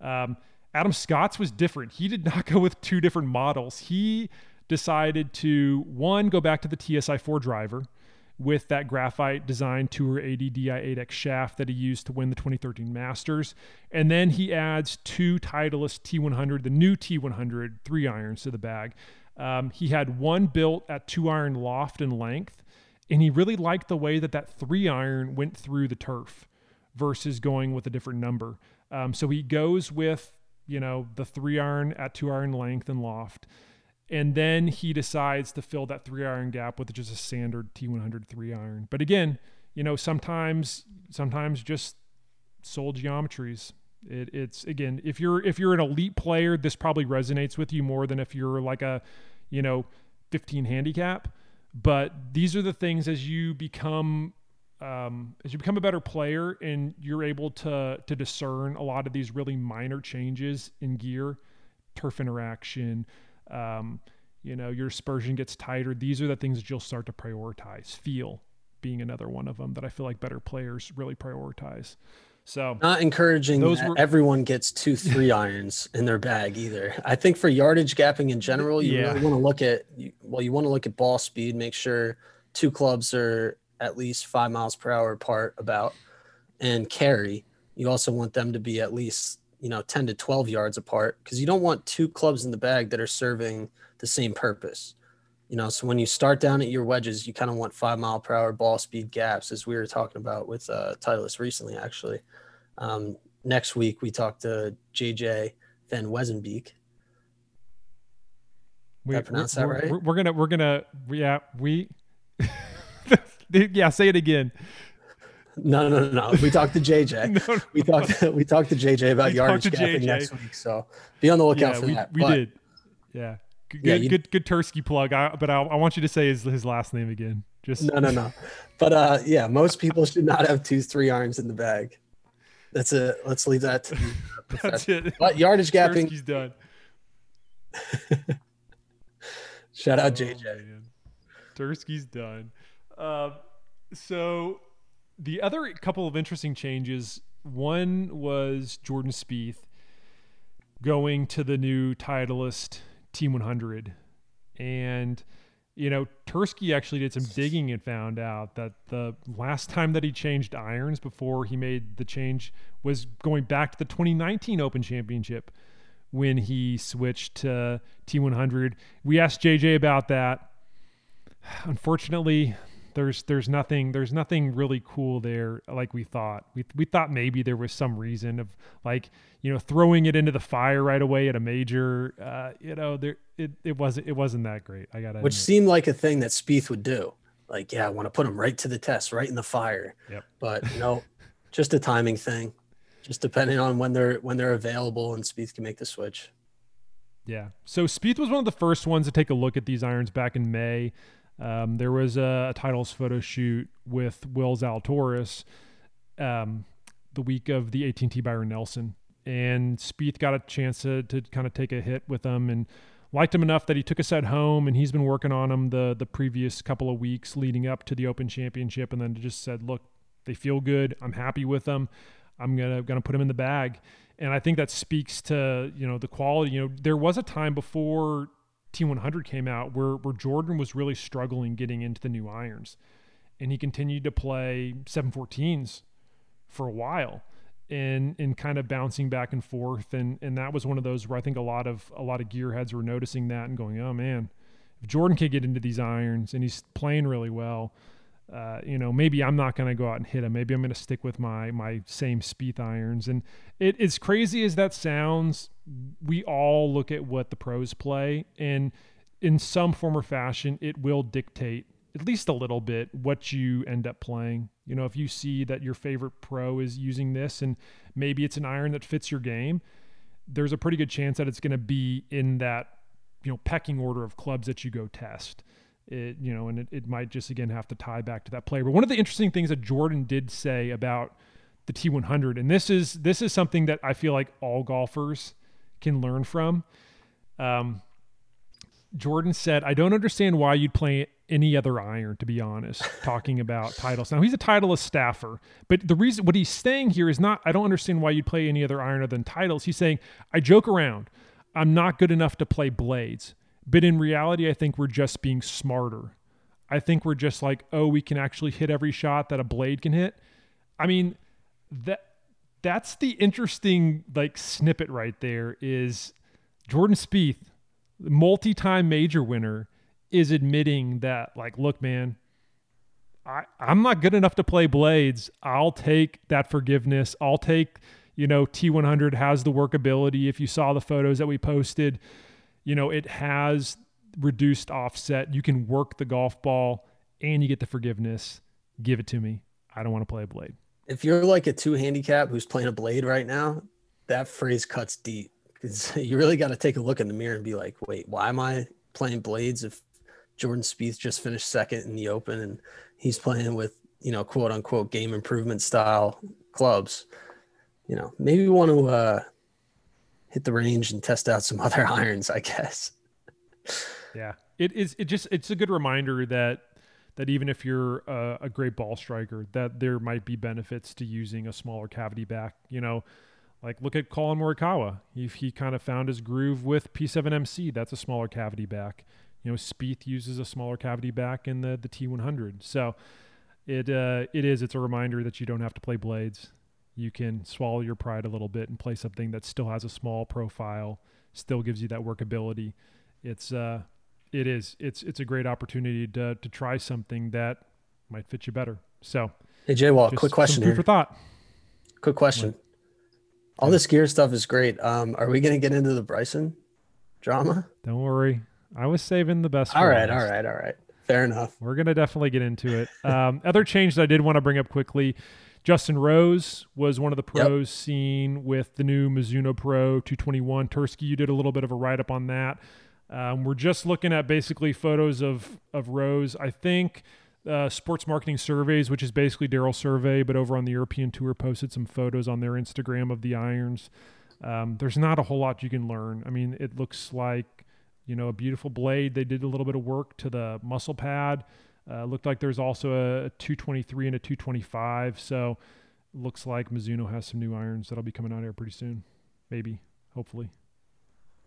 Um, Adam Scott's was different. He did not go with two different models. He decided to one go back to the TSI4 driver with that graphite design Tour AD DI-8X shaft that he used to win the 2013 Masters. And then he adds two Titleist T100, the new T100 three irons to the bag. Um, he had one built at two iron loft and length, and he really liked the way that that three iron went through the turf versus going with a different number. Um, so he goes with you know, the three iron at two iron length and loft. And then he decides to fill that three iron gap with just a standard T100 three iron. But again, you know, sometimes, sometimes just sole geometries. It, it's again, if you're if you're an elite player, this probably resonates with you more than if you're like a, you know, 15 handicap. But these are the things as you become um, as you become a better player and you're able to to discern a lot of these really minor changes in gear, turf interaction, um, you know, your dispersion gets tighter. These are the things that you'll start to prioritize. Feel being another one of them that I feel like better players really prioritize. So not encouraging those were, everyone gets two three irons in their bag either. I think for yardage gapping in general, you yeah. really want to look at well, you want to look at ball speed, make sure two clubs are at least five miles per hour apart about. And carry you also want them to be at least you know 10 to 12 yards apart because you don't want two clubs in the bag that are serving the same purpose. You know so when you start down at your wedges you kind of want five mile per hour ball speed gaps as we were talking about with uh titleist recently actually. Um, next week we talked to jj VanWezenbeeck. We, I pronounce that right? Gonna we're gonna yeah we yeah, say it again. No, no, no, no. We talked to JJ. no, no. We talked. We talked to JJ about yardage gapping next week. So be on the lookout yeah, for we, that. We but, did. Yeah. Good, yeah, you, good, good Tursky plug. I, but I, I, want you to say his, his last name again. Just no, no, no. But uh, yeah, most people should not have two three arms in the bag. That's it. Let's leave that. To That's it. But yardage gapping. Tursky's done. Shout out oh, JJ. Man. Tursky's done. Uh, so the other couple of interesting changes. One was Jordan Spieth going to the new Titleist T100, and you know Tursky actually did some digging and found out that the last time that he changed irons before he made the change was going back to the 2019 Open Championship when he switched to T100. We asked JJ about that. Unfortunately, there's there's nothing there's nothing really cool there like we thought. We we thought maybe there was some reason of like you know throwing it into the fire right away at a major. Uh, you know there it, it wasn't it wasn't that great. I got which admit. seemed like a thing that Spieth would do. Like yeah, I want to put him right to the test, right in the fire. Yep. But no, just a timing thing. Just depending on when they're when they're available and Spieth can make the switch. Yeah. So Spieth was one of the first ones to take a look at these irons back in May. Um, there was a, a, Titleist photo shoot with Will Zalatoris um, the week of the AT&T Byron Nelson, and Spieth got a chance to, to kind of take a hit with them and liked him enough that he took a set home, and he's been working on them the the previous couple of weeks leading up to the Open Championship, and then just said, "Look, they feel good. I'm happy with them. I'm gonna gonna put them in the bag." And I think that speaks to you know the quality. You know, there was a time before T100 came out where where Jordan was really struggling getting into the new irons, and he continued to play 714s for a while, and and kind of bouncing back and forth, and and that was one of those where I think a lot of a lot of gearheads were noticing that and going, oh man, if Jordan can get into these irons and he's playing really well. Uh, you know, maybe I'm not going to go out and hit him. Maybe I'm going to stick with my my same Spieth irons. And it as crazy as that sounds, we all look at what the pros play, and in some form or fashion, it will dictate at least a little bit what you end up playing. You know, if you see that your favorite pro is using this, and maybe it's an iron that fits your game, there's a pretty good chance that it's going to be in that you know pecking order of clubs that you go test. It, you know, and it, it might just again have to tie back to that play. But one of the interesting things that Jordan did say about the T100, and this is this is something that I feel like all golfers can learn from. Um, Jordan said, "I don't understand why you'd play any other iron." To be honest, talking about Titleist. Now he's a Titleist staffer, but the reason what he's saying here is not. I don't understand why you'd play any other iron other than Titleist. He's saying, "I joke around. I'm not good enough to play blades." But in reality, I think we're just being smarter. I think we're just like, oh, we can actually hit every shot that a blade can hit. I mean, that that's the interesting like snippet right there is Jordan Spieth, multi-time major winner, is admitting that like, look, man, I, I'm not good enough to play blades. I'll take that forgiveness. I'll take, you know, T100 has the workability. If you saw the photos that we posted, you know, it has reduced offset. You can work the golf ball and you get the forgiveness. Give it to me. I don't want to play a blade. If you're like a two handicap who's playing a blade right now, that phrase cuts deep because you really got to take a look in the mirror and be like, wait, why am I playing blades if Jordan Spieth just finished second in the Open and he's playing with you know quote unquote game improvement style clubs? You know, maybe want to uh, hit the range and test out some other irons, I guess. Yeah, it is. It just it's a good reminder that that even if you're a, a, great ball striker, that there might be benefits to using a smaller cavity back. You know, like look at Collin Morikawa. He he kind of found his groove with P7MC. That's a smaller cavity back. You know, Spieth uses a smaller cavity back in the the T100. So it uh, it is. It's a reminder that you don't have to play blades you can swallow your pride a little bit and play something that still has a small profile, still gives you that workability. It's uh, it is it's it's a great opportunity to to try something that might fit you better. So, hey Jay, well, quick question here. for thought. Quick question. What? All this gear stuff is great. Um, are we going to get into the Bryson drama? Don't worry. I was saving the best. All right, all right, all right. Fair enough. We're gonna definitely get into it. Um, other change that I did want to bring up quickly. Justin Rose was one of the pros yep. seen with the new Mizuno Pro 221. Tursky, you did a little bit of a write up on that. Um, we're just looking at basically photos of of Rose. I think uh, Sports Marketing Surveys, which is basically Darrell Survey, but over on the European Tour, posted some photos on their Instagram of the irons. Um, there's not a whole lot you can learn. I mean, it looks like you know a beautiful blade. They did a little bit of work to the muscle pad. Uh, looked like there's also a 223 and a 225. So looks like Mizuno has some new irons that'll be coming out here pretty soon. Maybe, hopefully.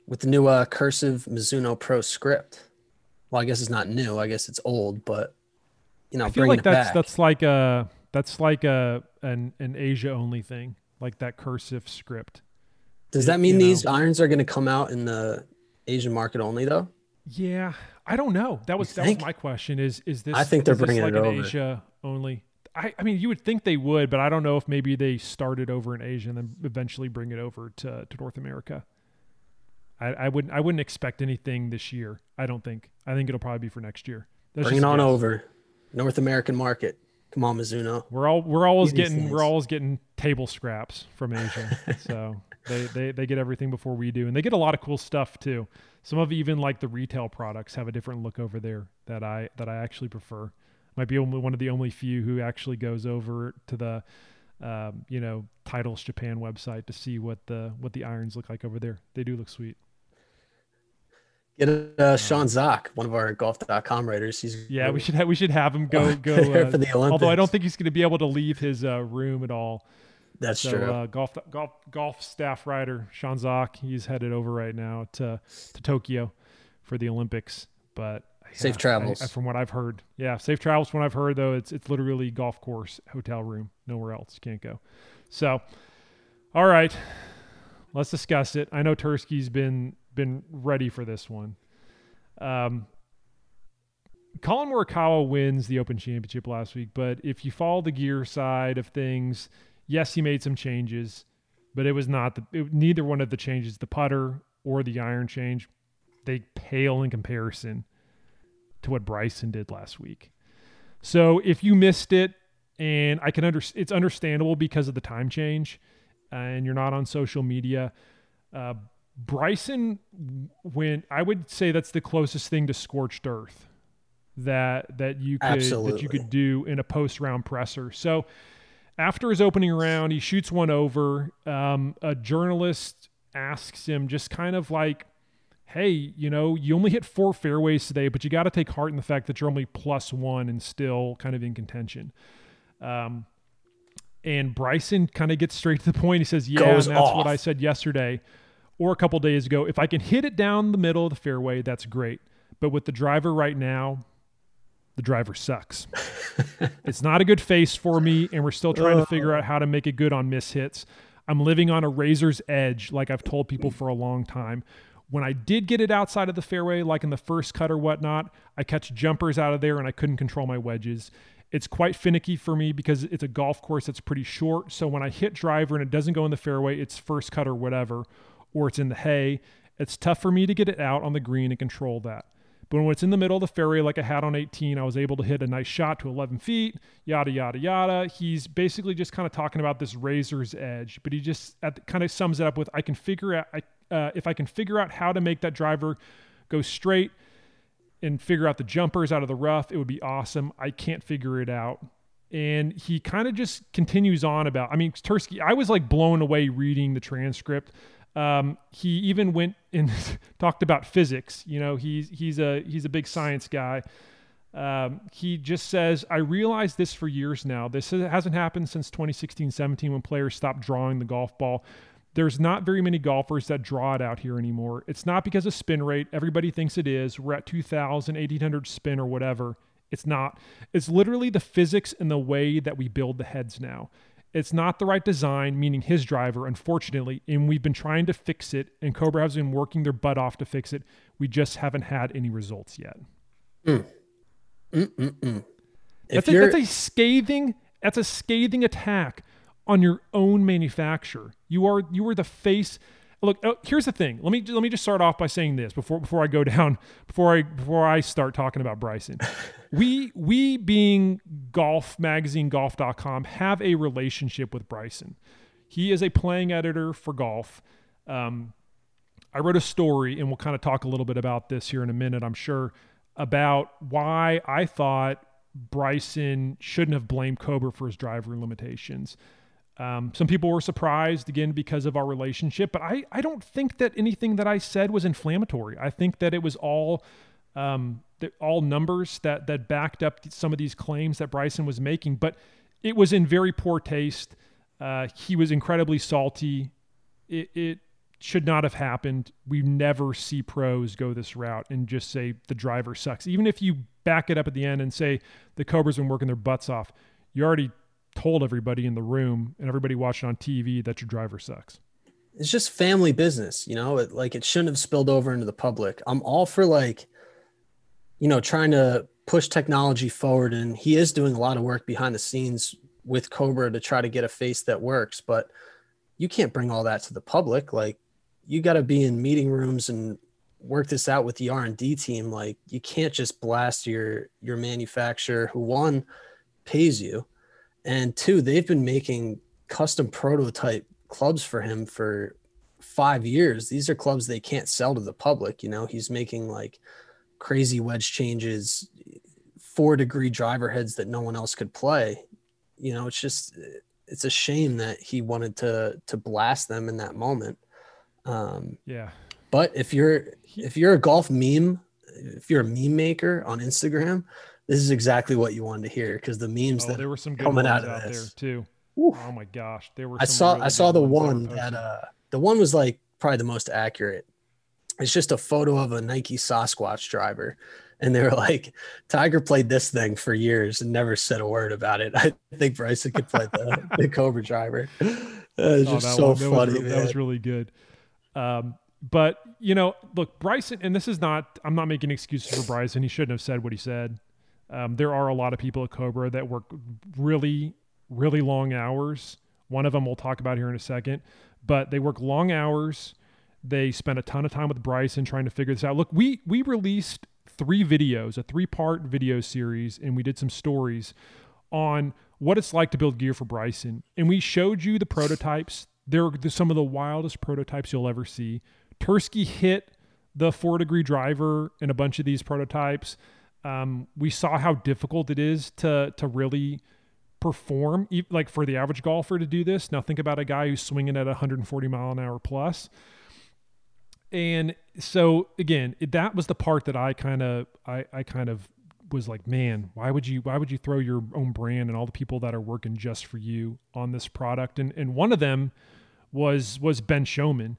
With the new uh, cursive Mizuno Pro script. Well, I guess it's not new. I guess it's old, but you know, I feel like that's back. that's like a that's like a an an Asia only thing, like that cursive script. Does that mean these know? irons are going to come out in the Asian market only though? Yeah, I don't know. That was that was my question. Is is this? I think they're bringing like it over. Asia only. I, I mean, you would think they would, but I don't know if maybe they started over in Asia and then eventually bring it over to, to North America. I, I wouldn't I wouldn't expect anything this year. I don't think. I think it'll probably be for next year. That's Bring it on over, North American market. Come on, Mizuno. We're all we're always getting we're always getting table scraps from Asia. so they, they they get everything before we do, and they get a lot of cool stuff too. Some of even like the retail products have a different look over there that I that I actually prefer. Might be only one of the only few who actually goes over to the um, you know Titleist Japan website to see what the what the irons look like over there. They do look sweet. Get uh, Sean Zak, one of our golf.com writers. He's yeah, we should have we should have him go go uh, for the Olympics. Although I don't think he's going to be able to leave his uh, room at all. That's so, true. Uh, golf golf golf staff writer Sean Zak, he's headed over right now to to Tokyo for the Olympics. But yeah, safe travels I, I, from what I've heard. Yeah, safe travels from what I've heard. Though it's it's literally golf course, hotel room, nowhere else. You can't go. So, all right, let's discuss it. I know Tursky's been been ready for this one. Um, Collin Morikawa wins the Open Championship last week, but if you follow the gear side of things, yes, he made some changes, but it was not the it, neither one of the changes, the putter or the iron change, they pale in comparison to what Bryson did last week. So if you missed it, and I can under it's understandable because of the time change, and you're not on social media. Uh, Bryson went. I would say that's the closest thing to scorched earth that that you could Absolutely. that you could do in a post round presser. So after his opening round, he shoots one over. Um, a journalist asks him just kind of like, "Hey, you know, you only hit four fairways today, but you got to take heart in the fact that you're only plus one and still kind of in contention." Um, and Bryson kind of gets straight to the point. He says, "Yeah, and that's off. what I said yesterday." or a couple days ago. If I can hit it down the middle of the fairway, that's great. But with the driver right now, the driver sucks. it's not a good face for me, and we're still trying to figure out how to make it good on miss hits. I'm living on a razor's edge, like I've told people for a long time. When I did get it outside of the fairway, like in the first cut or whatnot, I catch jumpers out of there and I couldn't control my wedges. It's quite finicky for me because it's a golf course that's pretty short. So when I hit driver and it doesn't go in the fairway, it's first cut or whatever or it's in the hay. It's tough for me to get it out on the green and control that. But when it's in the middle of the fairway, like I had on 18, I was able to hit a nice shot to 11 feet, yada, yada, yada. He's basically just kind of talking about this razor's edge, but he just the, kind of sums it up with I can figure out, I, uh, if I can figure out how to make that driver go straight and figure out the jumpers out of the rough, it would be awesome. I can't figure it out. And he kind of just continues on about, I mean, Tursky, I was like blown away reading the transcript um, he even went and talked about physics. You know, he's he's a he's a big science guy. Um, he just says, I realized this for years now. This hasn't happened since 2016 17 when players stopped drawing the golf ball. There's not very many golfers that draw it out here anymore. It's not because of spin rate. Everybody thinks it is. We're at 2000, 1800 spin or whatever. It's not. It's literally the physics and the way that we build the heads now. It's not the right design, meaning his driver, unfortunately, and we've been trying to fix it, and Cobra has been working their butt off to fix it. We just haven't had any results yet. Mm. Mm-mm-mm. That's, a, that's a scathing. That's a scathing attack on your own manufacturer. You are you are the face look. Oh, here's the thing. Let me let me just start off by saying this before before I go down before I before I start talking about Bryson. we we being golf magazine golf.com have a relationship with Bryson. He is a playing editor for golf. Um, I wrote a story, and we'll kind of talk a little bit about this here in a minute, I'm sure, about why I thought Bryson shouldn't have blamed Cobra for his driver limitations. Um, some people were surprised again because of our relationship, but I, I don't think that anything that I said was inflammatory. I think that it was all um, all numbers that that backed up some of these claims that Bryson was making, but it was in very poor taste. Uh, he was incredibly salty. It, it should not have happened. We never see pros go this route and just say the driver sucks. Even if you back it up at the end and say the Cobras been working their butts off, you already told everybody in the room and everybody watching on TV that your driver sucks. It's just family business, you know, it, like it shouldn't have spilled over into the public. I'm all for like, you know, trying to push technology forward. And he is doing a lot of work behind the scenes with Cobra to try to get a face that works. But you can't bring all that to the public. Like you got to be in meeting rooms and work this out with the R&D team like you can't just blast your your manufacturer who one pays you and two they've been making custom prototype clubs for him for 5 years. These are clubs they can't sell to the public you know? He's making like crazy wedge changes 4 degree driver heads that no one else could play. You know it's just it's a shame that he wanted to to blast them in that moment. Um, yeah. But if you're if you're a golf meme, if you're a meme maker on Instagram, this is exactly what you wanted to hear because the memes oh, that there were some coming out of out this. there too. Oof. Oh my gosh, there were. I saw really I saw the one that uh the one was like probably the most accurate. It's just a photo of a Nike Sasquatch driver, and they were like, Tiger played this thing for years and never said a word about it. I think Bryson could play the, the Cobra driver. It's oh, just so one, funny. That was, that was really good. Um, but you know, look, Bryson, and this is not. I'm not making excuses for Bryson. He shouldn't have said what he said. Um, there are a lot of people at Cobra that work really, really long hours. One of them we'll talk about here in a second, but they work long hours. They spent a ton of time with Bryson trying to figure this out. Look, we we released three videos, a three part video series, and we did some stories on what it's like to build gear for Bryson. And we showed you the prototypes they're some of the wildest prototypes you'll ever see. Tursky hit the four degree driver in a bunch of these prototypes. Um, we saw how difficult it is to to really perform, like for the average golfer to do this. Now think about a guy who's swinging at 140 mile an hour plus. And so again, that was the part that I kind of I, I kind of was like, man, why would you why would you throw your own brand and all the people that are working just for you on this product? And and one of them was was Ben Showman,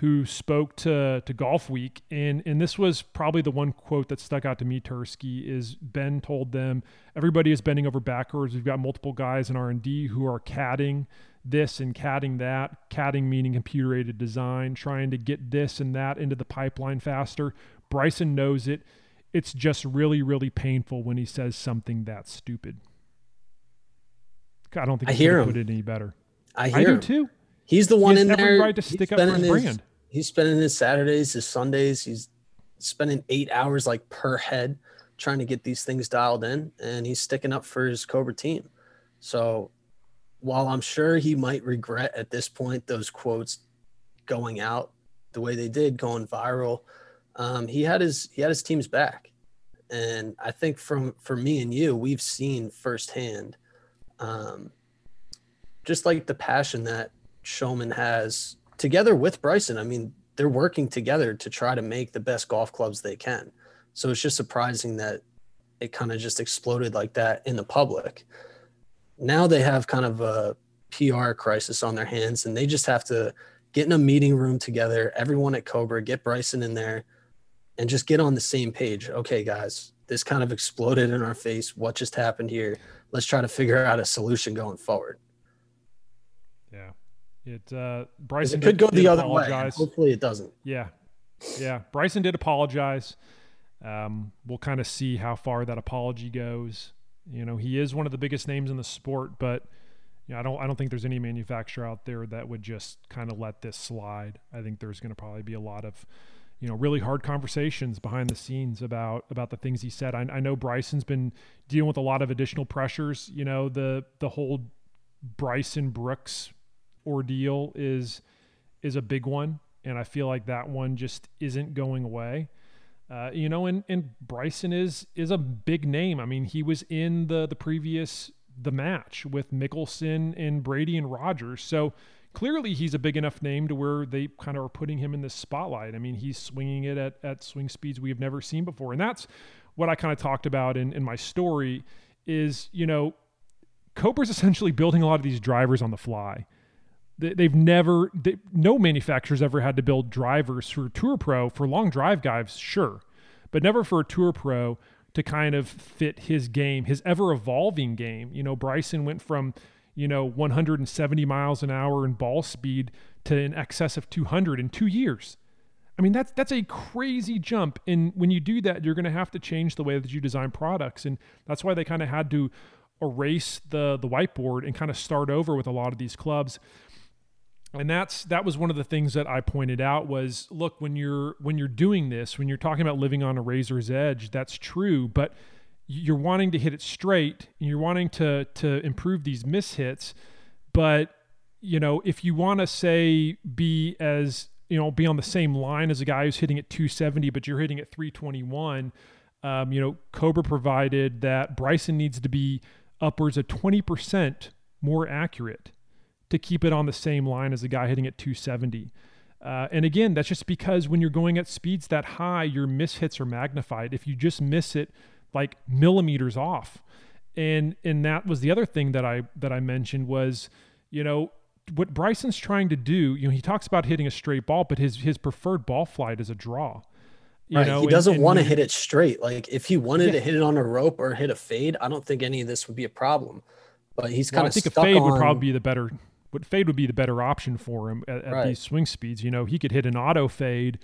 who spoke to to Golf Week, and and this was probably the one quote that stuck out to me. Tursky is Ben told them everybody is bending over backwards. We've got multiple guys in R and D who are CADing this and CADing that. CADing meaning computer aided design, trying to get this and that into the pipeline faster. Bryson knows it. It's just really, really painful when he says something that stupid. I don't think I hear him. put it any better. I hear I do him. too. He's the one in there. Right to stick up for his brand. He's spending his Saturdays, his Sundays. He's spending eight hours like per head trying to get these things dialed in, and he's sticking up for his Cobra team. So while I'm sure he might regret at this point those quotes going out the way they did, going viral, um, he had his he had his team's back, and I think from for me and you, we've seen firsthand, um, just like the passion that Schomin has together with Bryson. I mean, they're working together to try to make the best golf clubs they can. So it's just surprising that it kind of just exploded like that in the public. Now they have kind of a PR crisis on their hands and they just have to get in a meeting room together, everyone at Cobra, get Bryson in there and just get on the same page. Okay, guys, this kind of exploded in our face. What just happened here? Let's try to figure out a solution going forward. It uh, Bryson it could did, go the other apologize. way. Hopefully, it doesn't. Yeah, yeah. Bryson did apologize. Um, we'll kind of see how far that apology goes. You know, he is one of the biggest names in the sport, but you know, I don't I don't think there's any manufacturer out there that would just kind of let this slide. I think there's going to probably be a lot of you know really hard conversations behind the scenes about about the things he said. I, I know Bryson's been dealing with a lot of additional pressures. You know the the whole Bryson Brooks ordeal is is a big one, and I feel like that one just isn't going away. Uh, you know, and and Bryson is is a big name. I mean, he was in the the previous the match with Mickelson and Brady and Rogers, so clearly he's a big enough name to where they kind of are putting him in this spotlight. I mean, he's swinging it at at swing speeds we have never seen before, and that's what I kind of talked about in in my story. Is you know, Cobra's essentially building a lot of these drivers on the fly they've never they, no manufacturers ever had to build drivers for tour pro for long drive guys sure but never for a tour pro to kind of fit his game his ever evolving game. You know bryson went from you know 170 miles an hour in ball speed to an excess of 200 in two years. I mean that's that's a crazy jump. And when you do that you're going to have to change the way that you design products. And that's why they kind of had to erase the the whiteboard and kind of start over with a lot of these clubs and that's that was one of the things that I pointed out was look when you're when you're doing this when you're talking about living on a razor's edge that's true but you're wanting to hit it straight and you're wanting to to improve these mishits but you know if you want to say be as you know be on the same line as a guy who's hitting at 270 but you're hitting at 321 um, you know cobra provided that bryson needs to be upwards of 20% more accurate to keep it on the same line as the guy hitting at 270. Uh, and again, that's just because when you're going at speeds that high, your miss hits are magnified. If you just miss it like millimeters off, and and that was the other thing that I that I mentioned was, you know, what Bryson's trying to do. You know, he talks about hitting a straight ball, but his his preferred ball flight is a draw. You right. Know, he doesn't want to hit it straight. Like if he wanted yeah. to hit it on a rope or hit a fade, I don't think any of this would be a problem. But he's kind well, of. I think a fade on... would probably be the better but fade would be the better option for him at, at right. these swing speeds. You know, he could hit an auto fade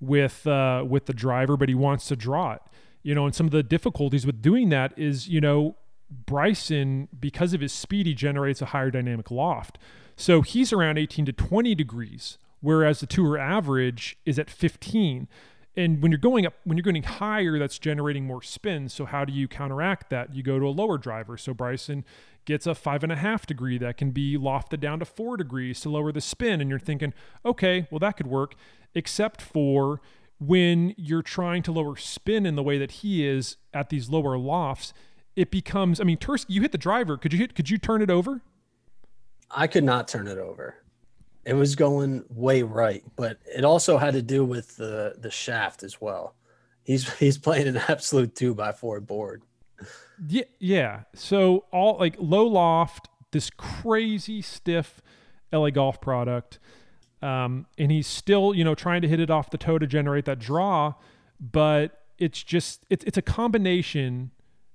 with uh, with the driver, but he wants to draw it. You know, and some of the difficulties with doing that is, you know, Bryson, because of his speed, he generates a higher dynamic loft. So he's around 18 to 20 degrees, whereas the tour average is at 15. And when you're going up, when you're going higher, that's generating more spin. So how do you counteract that? You go to a lower driver. So Bryson gets a five and a half degree that can be lofted down to four degrees to lower the spin. And you're thinking, okay, well, that could work, except for when you're trying to lower spin in the way that he is at these lower lofts, it becomes, I mean, Tursky, you hit the driver. Could you hit, could you turn it over? I could not turn it over. It was going way right, but it also had to do with the the shaft as well. He's he's playing an absolute two by four board. Yeah, yeah. So all like low loft, this crazy stiff LA Golf product, um, and he's still you know trying to hit it off the toe to generate that draw, but it's just it's it's a combination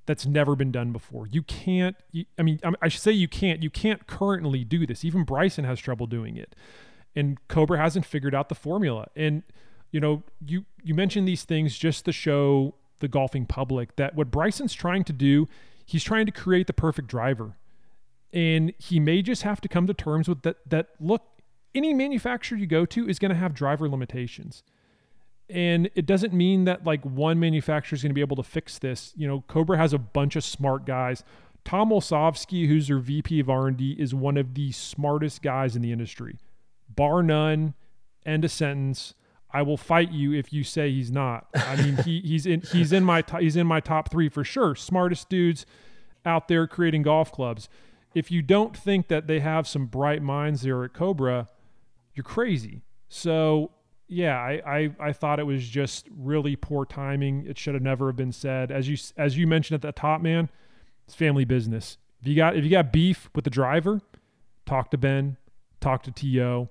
that's never been done before. You can't. You, I mean, I should say you can't. You can't currently do this. Even Bryson has trouble doing it, and Cobra hasn't figured out the formula. And you know, you you mentioned these things just to show the golfing public that what Bryson's trying to do, he's trying to create the perfect driver. And he may just have to come to terms with that that look, any manufacturer you go to is going to have driver limitations. And it doesn't mean that like one manufacturer is going to be able to fix this. You know, Cobra has a bunch of smart guys. Tom Olsavsky, who's their VP of R&D, is one of the smartest guys in the industry, bar none. End of sentence. I will fight you if you say he's not. I mean, he he's in he's in my to, he's in my top three for sure. Smartest dudes out there creating golf clubs. If you don't think that they have some bright minds there at Cobra, you're crazy. So yeah, I, I, I thought it was just really poor timing. It should have never have been said. As you as you mentioned at the top, man, it's family business. If you got if you got beef with the driver, talk to Ben, talk to To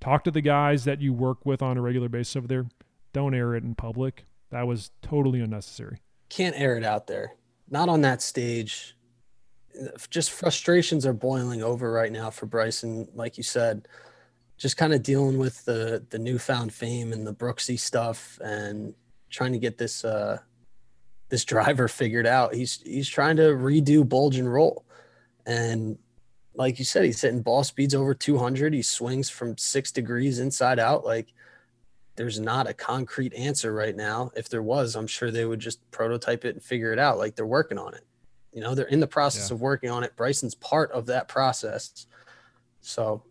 Talk to the guys that you work with on a regular basis over there. Don't air it in public. That was totally unnecessary. Can't air it out there. Not on that stage. Just frustrations are boiling over right now for Bryson, like you said. Just kind of dealing with the the newfound fame and the Brooksy stuff and trying to get this uh this driver figured out. He's he's trying to redo bulge and roll. And like you said, he's hitting ball speeds over 200. He swings from six degrees inside out. Like there's not a concrete answer right now. If there was, I'm sure they would just prototype it and figure it out. Like they're working on it. You know, they're in the process yeah. of working on it. Bryson's part of that process. So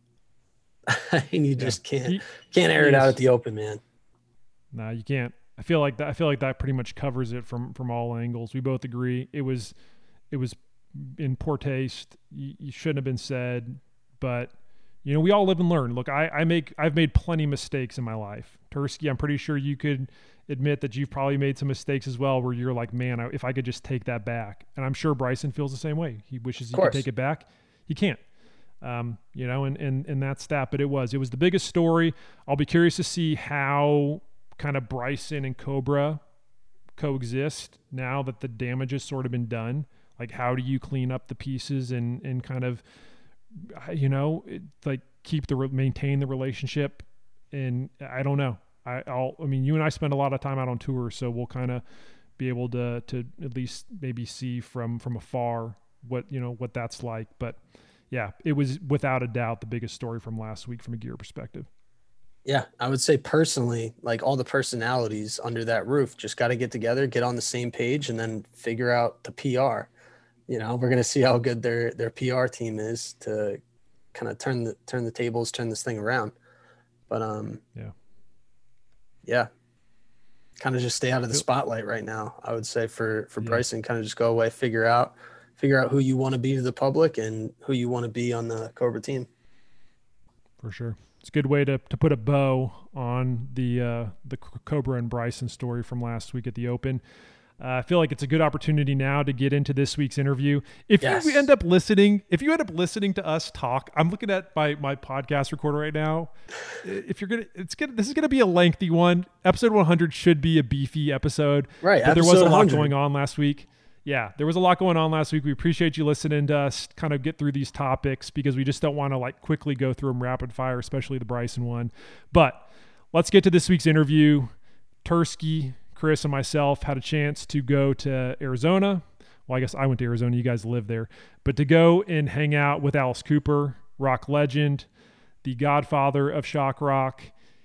and you just can't can't air it out at the open, man. No, nah, you can't. I feel like that I feel like that pretty much covers it from from all angles. We both agree it was it was in poor taste. You, you shouldn't have been said, but you know, we all live and learn. Look, I, I make I've made plenty of mistakes in my life. Tursky, I'm pretty sure you could admit that you've probably made some mistakes as well where you're like, man, if I could just take that back. And I'm sure Bryson feels the same way. He wishes he could take it back. He can't. Um, you know, and, and and that's that. But it was. It was the biggest story. I'll be curious to see how kind of Bryson and Cobra coexist now that the damage has sort of been done. Like how do you clean up the pieces and and kind of you know, like keep the maintain the relationship and I don't know. I, I'll, I mean, you and I spend a lot of time out on tour, so we'll kind of be able to to at least maybe see from from afar what you know what that's like. But yeah, it was without a doubt the biggest story from last week from a gear perspective. Yeah, I would say personally, like all the personalities under that roof just got to get together, get on the same page, and then figure out the PR. You know, we're gonna see how good their their PR team is to kind of turn the turn the tables, turn this thing around. But um, yeah, yeah, kind of just stay out of the spotlight right now. I would say for for yeah. Bryson, kind of just go away, figure out figure out who you want to be to the public and who you want to be on the Cobra team. For sure, it's a good way to to put a bow on the uh, the Cobra and Bryson story from last week at the Open. Uh, I feel like it's a good opportunity now to get into this week's interview. If yes. you end up listening, if you end up listening to us talk, I'm looking at my my podcast recorder right now. If you're gonna, it's gonna. This is gonna be a lengthy one. Episode 100 should be a beefy episode. Right. But there was a lot 100. going on last week. Yeah, there was a lot going on last week. We appreciate you listening to us kind of get through these topics because we just don't want to like quickly go through them rapid fire, especially the Bryson one. But let's get to this week's interview. Tursky, Chris and myself had a chance to go to Arizona. Well, I guess I went to Arizona. You guys live there. But to go and hang out with Alice Cooper, rock legend, the godfather of shock rock.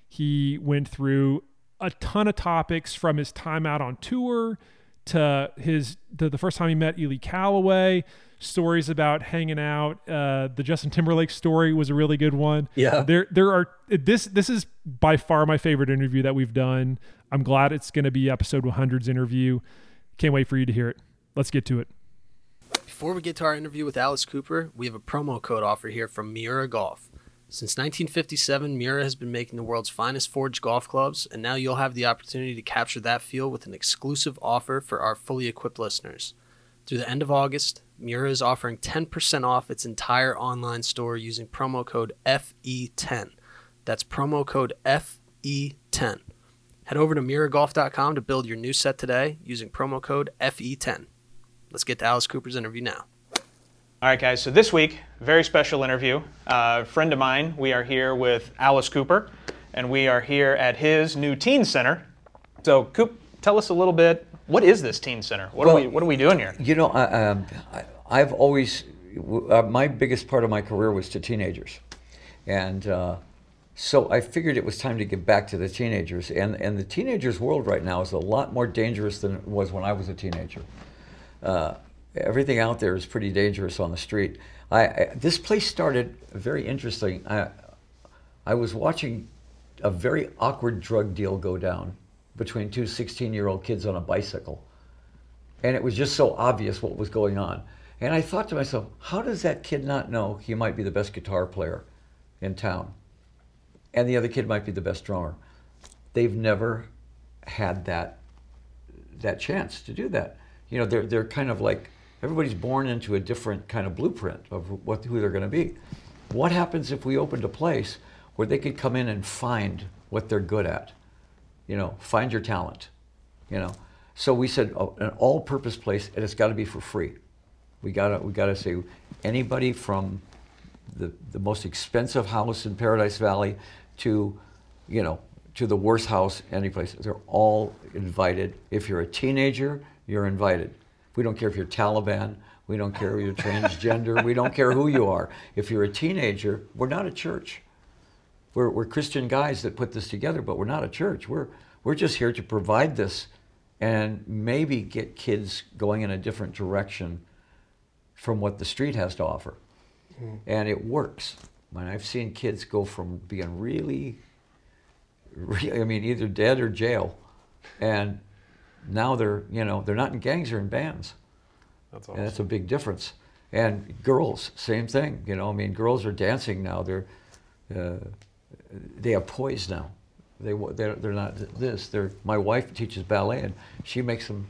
He went through a ton of topics from his time out on tour to his to the first time he met Ely Callaway, stories about hanging out. Uh, the Justin Timberlake story was a really good one. Yeah, there there are this this is by far my favorite interview that we've done. I'm glad it's going to be episode 100's interview. Can't wait for you to hear it. Let's get to it. Before we get to our interview with Alice Cooper, we have a promo code offer here from Miura Golf. Since 1957, Miura has been making the world's finest forged golf clubs, and now you'll have the opportunity to capture that feel with an exclusive offer for our fully equipped listeners. Through the end of August, Miura is offering 10% off its entire online store using promo code FE10. That's promo code FE10. Head over to miuragolf.com to build your new set today using promo code FE10. Let's get to Alice Cooper's interview now. All right, guys, so this week, very special interview. Uh, friend of mine, we are here with Alice Cooper, and we are here at his new teen center. So, Coop, tell us a little bit. What is this teen center? What, well, are, we, what are we doing here? You know, I, um, I, have always, uh, my biggest part of my career was to teenagers. And uh, so I figured it was time to get back to the teenagers. And, and the teenagers' world right now is a lot more dangerous than it was when I was a teenager. Uh, everything out there is pretty dangerous on the street. I, I, this place started very interesting. I, I was watching a very awkward drug deal go down between two 16 year old kids on a bicycle. And it was just so obvious what was going on. And I thought to myself, how does that kid not know he might be the best guitar player in town? and the other kid might be the best drummer. They've never had that that chance to do that. You know, they're they're kind of like everybody's born into a different kind of blueprint of what who they're going to be. What happens if we opened a place where they could come in and find what they're good at? You know, find your talent. You know, so we said oh, an all-purpose place, and it's got to be for free. We gotta we gotta say anybody from the, the most expensive house in Paradise Valley to, you know, to the worst house any place. They're all invited. If you're a teenager, you're invited. We don't care if you're Taliban. We don't care if you're transgender. we don't care who you are. If you're a teenager, we're not a church. We're, we're Christian guys that put this together, but we're not a church. We're, we're just here to provide this and maybe get kids going in a different direction from what the street has to offer. Mm. And it works. When I've seen kids go from being really, really, I mean, either dead or jail, and now they're, you know, they're not in gangs, they're in bands. That's awesome. And that's a big difference. And girls, same thing. You know, I mean, girls are dancing now. They're, uh, they have poise now. They they're, they're not this. They're my wife teaches ballet, and she makes them.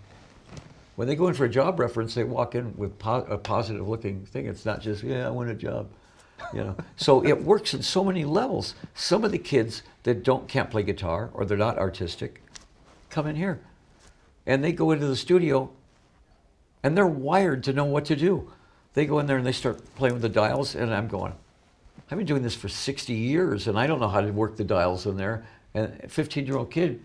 When they go in for a job reference, they walk in with po- a positive looking thing. It's not just yeah, I want a job, you know. so it works in so many levels. Some of the kids that don't can't play guitar or they're not artistic, come in here, and they go into the studio and they're wired to know what to do. They go in there and they start playing with the dials, and I'm going, I've been doing this for 60 years, and I don't know how to work the dials in there. And a 15 year old kid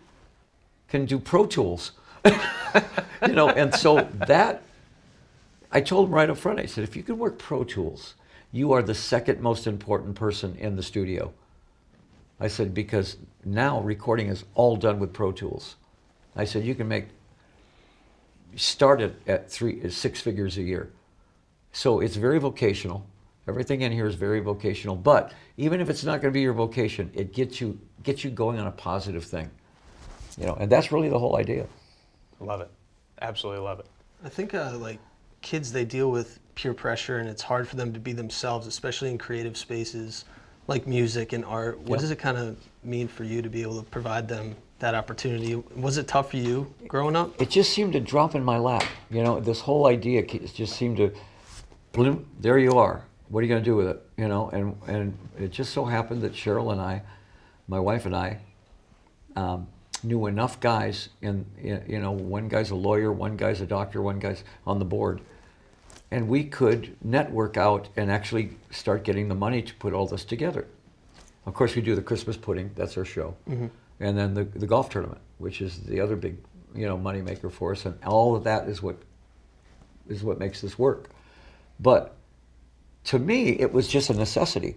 can do Pro Tools. you know, and so that, I told him right up front, I said, if you can work Pro Tools, you are the second most important person in the studio. I said, because now recording is all done with Pro Tools. I said, you can make started at three, six figures a year. So it's very vocational. Everything in here is very vocational. But even if it's not going to be your vocation, it gets you gets you going on a positive thing. You know, and that's really the whole idea. Love it. Absolutely love it. I think uh, like kids, they deal with peer pressure, and it's hard for them to be themselves, especially in creative spaces like music and art. What yep. does it kind of mean for you to be able to provide them that opportunity. Was it tough for you growing up? It just seemed to drop in my lap. You know, this whole idea just seemed to, bloom, there you are. What are you going to do with it? You know, and, and it just so happened that Cheryl and I, my wife and I, um, knew enough guys, and you know, one guy's a lawyer, one guy's a doctor, one guy's on the board, and we could network out and actually start getting the money to put all this together. Of course, we do the Christmas pudding. That's our show. Mm-hmm and then the, the golf tournament, which is the other big, you know, moneymaker for us, and all of that is what is what makes this work. But to me, it was just a necessity.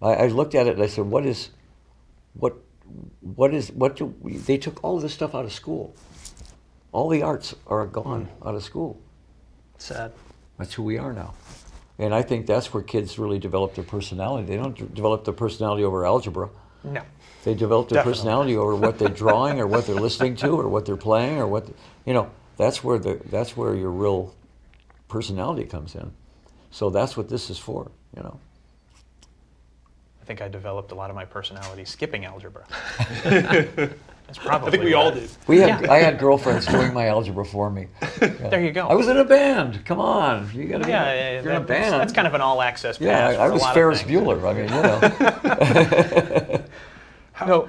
I, I looked at it and I said, "What is, what, what is what do we, they took all this stuff out of school? All the arts are gone mm. out of school. Sad. That's who we are now." And I think that's where kids really develop their personality. They don't d- develop their personality over algebra. No. They develop their Definitely. personality over what they're drawing or what they're listening to or what they're playing or what you know. That's where the that's where your real personality comes in. So that's what this is for, you know. I think I developed a lot of my personality skipping algebra. That's probably. I think we all did. We had yeah. I had girlfriends doing my algebra for me. Yeah. There you go. I was in a band. Come on, you got to. Yeah, be, yeah, you're in a band. That's kind of an all-access. Yeah, I, I was Ferris Bueller. I mean, you know. How, no,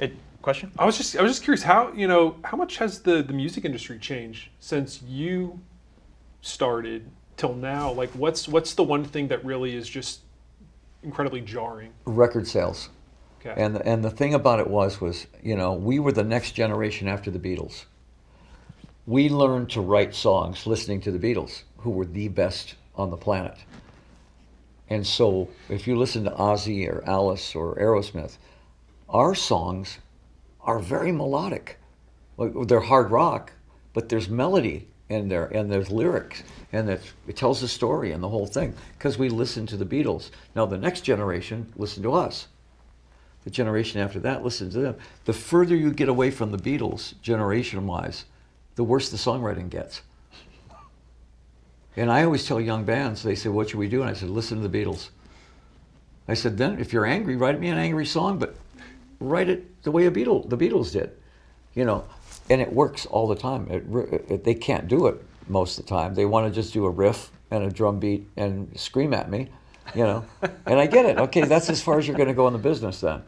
it, question. I was just I was just curious how you know how much has the the music industry changed since you started till now? Like, what's what's the one thing that really is just incredibly jarring? Record sales. Okay. And the, and the thing about it was was you know we were the next generation after the Beatles. We learned to write songs listening to the Beatles, who were the best on the planet. And so, if you listen to Ozzy or Alice or Aerosmith, our songs are very melodic. They're hard rock, but there's melody in there, and there's lyrics, and it tells a story and the whole thing because we listen to the Beatles. Now the next generation listen to us. The generation after that listens to them. The further you get away from the Beatles, generation-wise, the worse the songwriting gets. And I always tell young bands, they say, "What should we do?" And I said, "Listen to the Beatles." I said, "Then, if you're angry, write me an angry song, but write it the way a Beatle, the Beatles did, you know, and it works all the time. It, it, they can't do it most of the time. They want to just do a riff and a drum beat and scream at me, you know, and I get it. Okay, that's as far as you're going to go in the business then,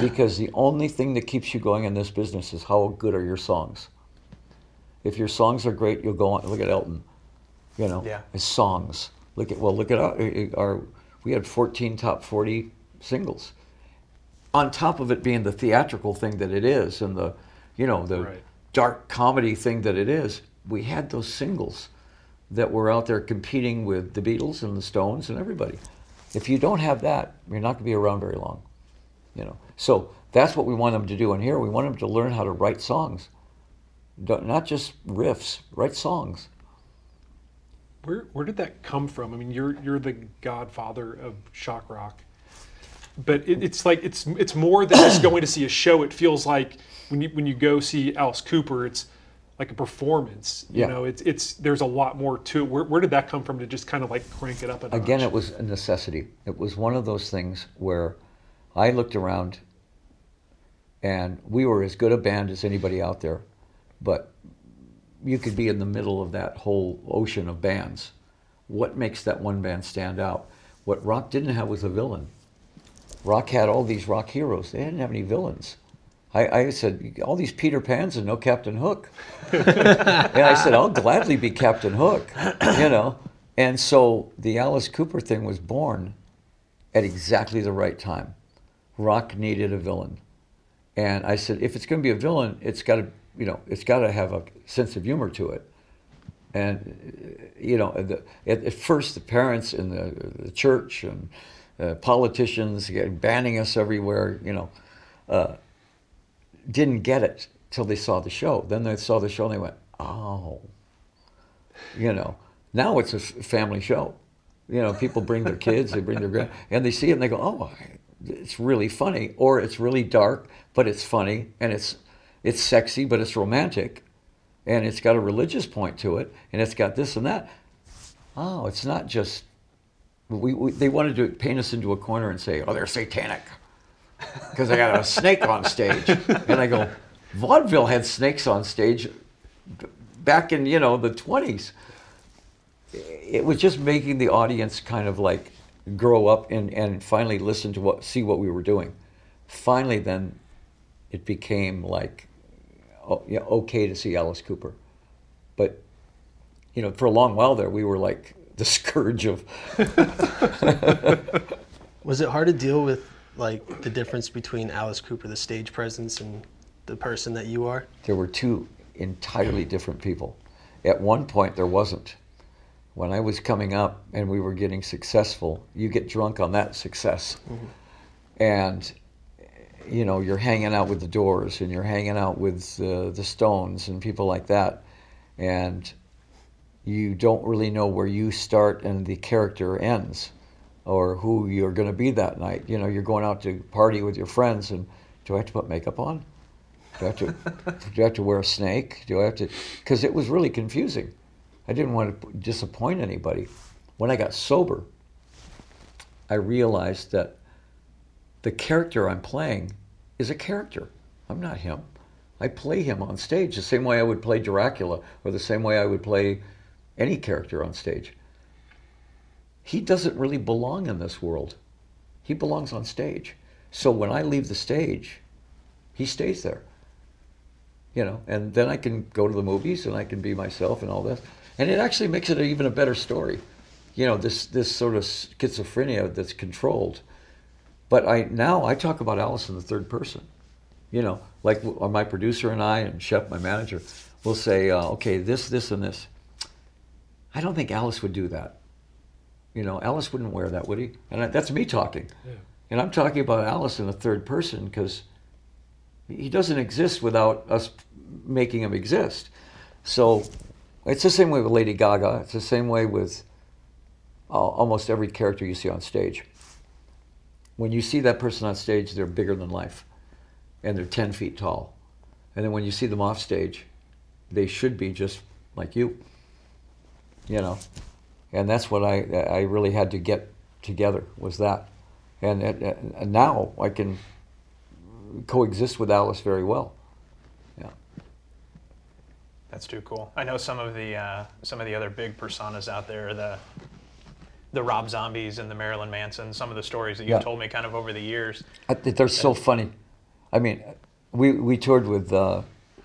because the only thing that keeps you going in this business is how good are your songs. If your songs are great, you'll go on. Look at Elton, you know, yeah. his songs. Look at well, look at our, our we had 14 top 40 singles on top of it being the theatrical thing that it is and the you know the right. dark comedy thing that it is we had those singles that were out there competing with the Beatles and the Stones and everybody. If you don't have that, you're not going to be around very long. You know, so that's what we want them to do in here. We want them to learn how to write songs, Don't- not just riffs. Write songs. Where where did that come from? I mean, you're you're the godfather of shock rock, but it, it's like it's it's more than just going to see a show. It feels like when you when you go see Alice Cooper, it's like a performance. You Yeah. know, it's it's there's a lot more to it. Where, where did that come from to just kind of like crank it up a notch? Again, it was a necessity. It was one of those things where I looked around and we were as good a band as anybody out there, but you could be in the middle of that whole ocean of bands. What makes that one band stand out? What rock didn't have was a villain. Rock had all these rock heroes. They didn't have any villains. I, I said, all these Peter Pans and no Captain Hook. and I said, I'll gladly be Captain Hook, you know. And so the Alice Cooper thing was born at exactly the right time. Rock needed a villain. And I said, if it's going to be a villain, it's got to, you know, it's got to have a sense of humor to it. And, you know, the, at, at first the parents in the, the church and uh, politicians banning us everywhere, you know, uh, didn't get it till they saw the show. Then they saw the show and they went, oh, you know, now it's a family show. You know, people bring their kids, they bring their grand, and they see it and they go, oh, it's really funny, or it's really dark, but it's funny, and it's it's sexy, but it's romantic, and it's got a religious point to it, and it's got this and that. Oh, it's not just. We, we they wanted to paint us into a corner and say, oh, they're satanic because I got a snake on stage. And I go, vaudeville had snakes on stage back in, you know, the 20s. It was just making the audience kind of like grow up and, and finally listen to what, see what we were doing. Finally, then it became like, oh, yeah, okay to see Alice Cooper. But, you know, for a long while there, we were like the scourge of Was it hard to deal with like the difference between Alice Cooper, the stage presence, and the person that you are? there were two entirely different people. At one point, there wasn't. When I was coming up and we were getting successful, you get drunk on that success. And, you know, you're hanging out with the Doors and you're hanging out with uh, the Stones and people like that. And you don't really know where you start and the character ends or who you're going to be that night. You know, you're going out to party with your friends and do I have to put makeup on? Do I have to, do I have to wear a snake? Do I have to? Because it was really confusing. I didn't want to disappoint anybody. When I got sober, I realized that the character I'm playing is a character. I'm not him. I play him on stage the same way I would play Dracula or the same way I would play any character on stage. He doesn't really belong in this world. He belongs on stage. So when I leave the stage, he stays there. You know, and then I can go to the movies and I can be myself and all this. And it actually makes it even a better story. You know, this this sort of schizophrenia that's controlled. But I now I talk about Alice in the third person. You know, like my producer and I and Shep, my manager, will say, uh, okay, this, this, and this. I don't think Alice would do that. You know, Alice wouldn't wear that, would he? And I, that's me talking. Yeah. And I'm talking about Alice in the third person because he doesn't exist without us making him exist. So it's the same way with Lady Gaga. It's the same way with uh, almost every character you see on stage. When you see that person on stage, they're bigger than life and they're 10 feet tall. And then when you see them off stage, they should be just like you. You know? And that's what I, I really had to get together was that. And, and, and now I can coexist with Alice very well. Yeah. That's too cool. I know some of the uh, some of the other big personas out there, the the Rob Zombies and the Marilyn Manson. Some of the stories that you've Yeah. told me kind of over the years. I they're so funny. I mean, we we toured with uh,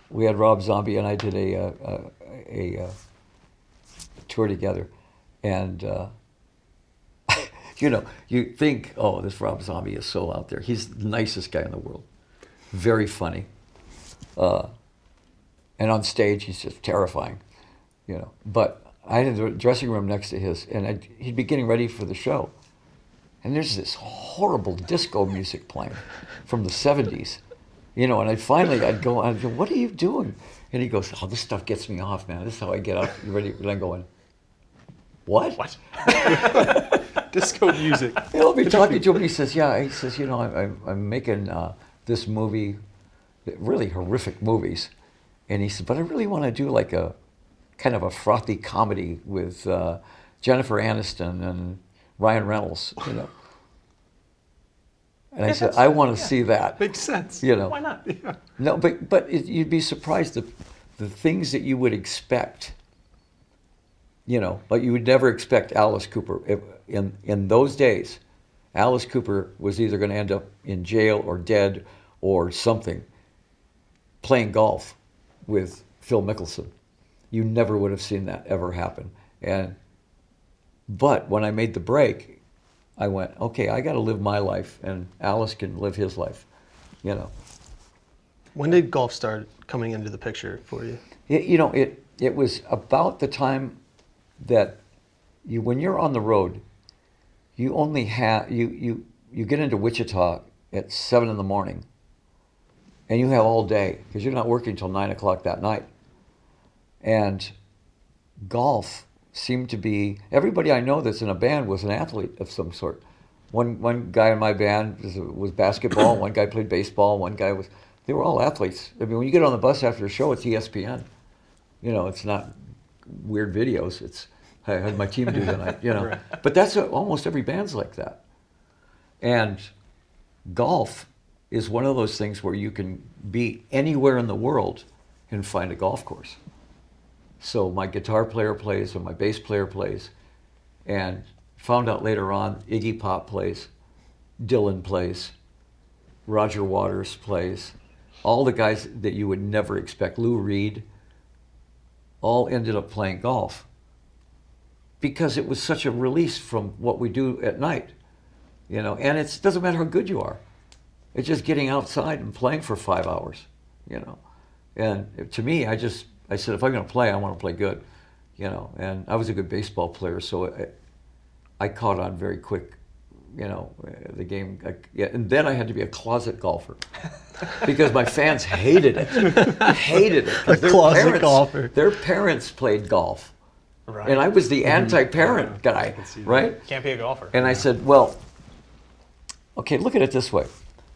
we had Rob Zombie and I did a uh, a, a, uh tour together, and uh, you know you think oh this Rob Zombie is so out there. He's the nicest guy in the world, very funny, uh, and on stage he's just terrifying, you know. But I had the dressing room next to his, and I'd, he'd be getting ready for the show. And there's this horrible disco music playing from the 70s. You know, and I finally, I'd go, I'd go, what are you doing? And he goes, oh, this stuff gets me off, man. This is how I get up. You ready? And I'm going, what? What? Disco music. He'll be talking to him, and he says, "Yeah." He says, "You know, I'm, I'm, I'm making uh, this movie, really horrific movies," and he said, "But I really want to do like a kind of a frothy comedy with uh, Jennifer Aniston and Ryan Reynolds, you know." And I said, "I want to yeah. see that." Makes sense. You know, Why not? no, but but it, you'd be surprised the the things that you would expect. You know, but you would never expect Alice Cooper if, in in those days. Alice Cooper was either going to end up in jail or dead or something. Playing golf with Phil Mickelson, you never would have seen that ever happen. And but when I made the break, I went, okay, I got to live my life, and Alice can live his life. You know. When did golf start coming into the picture for you? It, you know, it it was about the time that you when you're on the road, you only have you you you get into Wichita at seven in the morning, and you have all day because you're not working till nine o'clock that night. And golf seemed to be everybody I know that's in a band was an athlete of some sort. One one guy in my band was, was basketball. one guy played baseball. One guy was. They were all athletes. I mean, when you get on the bus after a show, it's ESPN. You know, it's not weird videos. It's I had my team do tonight. You know, Right. but that's a, almost every band's like that. And golf is one of those things where you can be anywhere in the world and find a golf course. So my guitar player plays or my bass player plays, and found out later on Iggy Pop plays, Dylan plays, Roger Waters plays, all the guys that you would never expect, Lou Reed, all ended up playing golf because it was such a release from what we do at night, you know. And it doesn't matter how good you are; it's just getting outside and playing for five hours, you know. And to me, I just I said if I'm going to play, I want to play good, you know. And I was a good baseball player, so I, I caught on very quick, you know, uh, the game. I, yeah, and then I had to be a closet golfer because my fans hated it, hated it. A their closet parents- golfer. Their parents played golf, Right. and I was the anti-parent Yeah, I guy, can see that. right? Can't be a golfer. And I said, well, okay, look at it this way.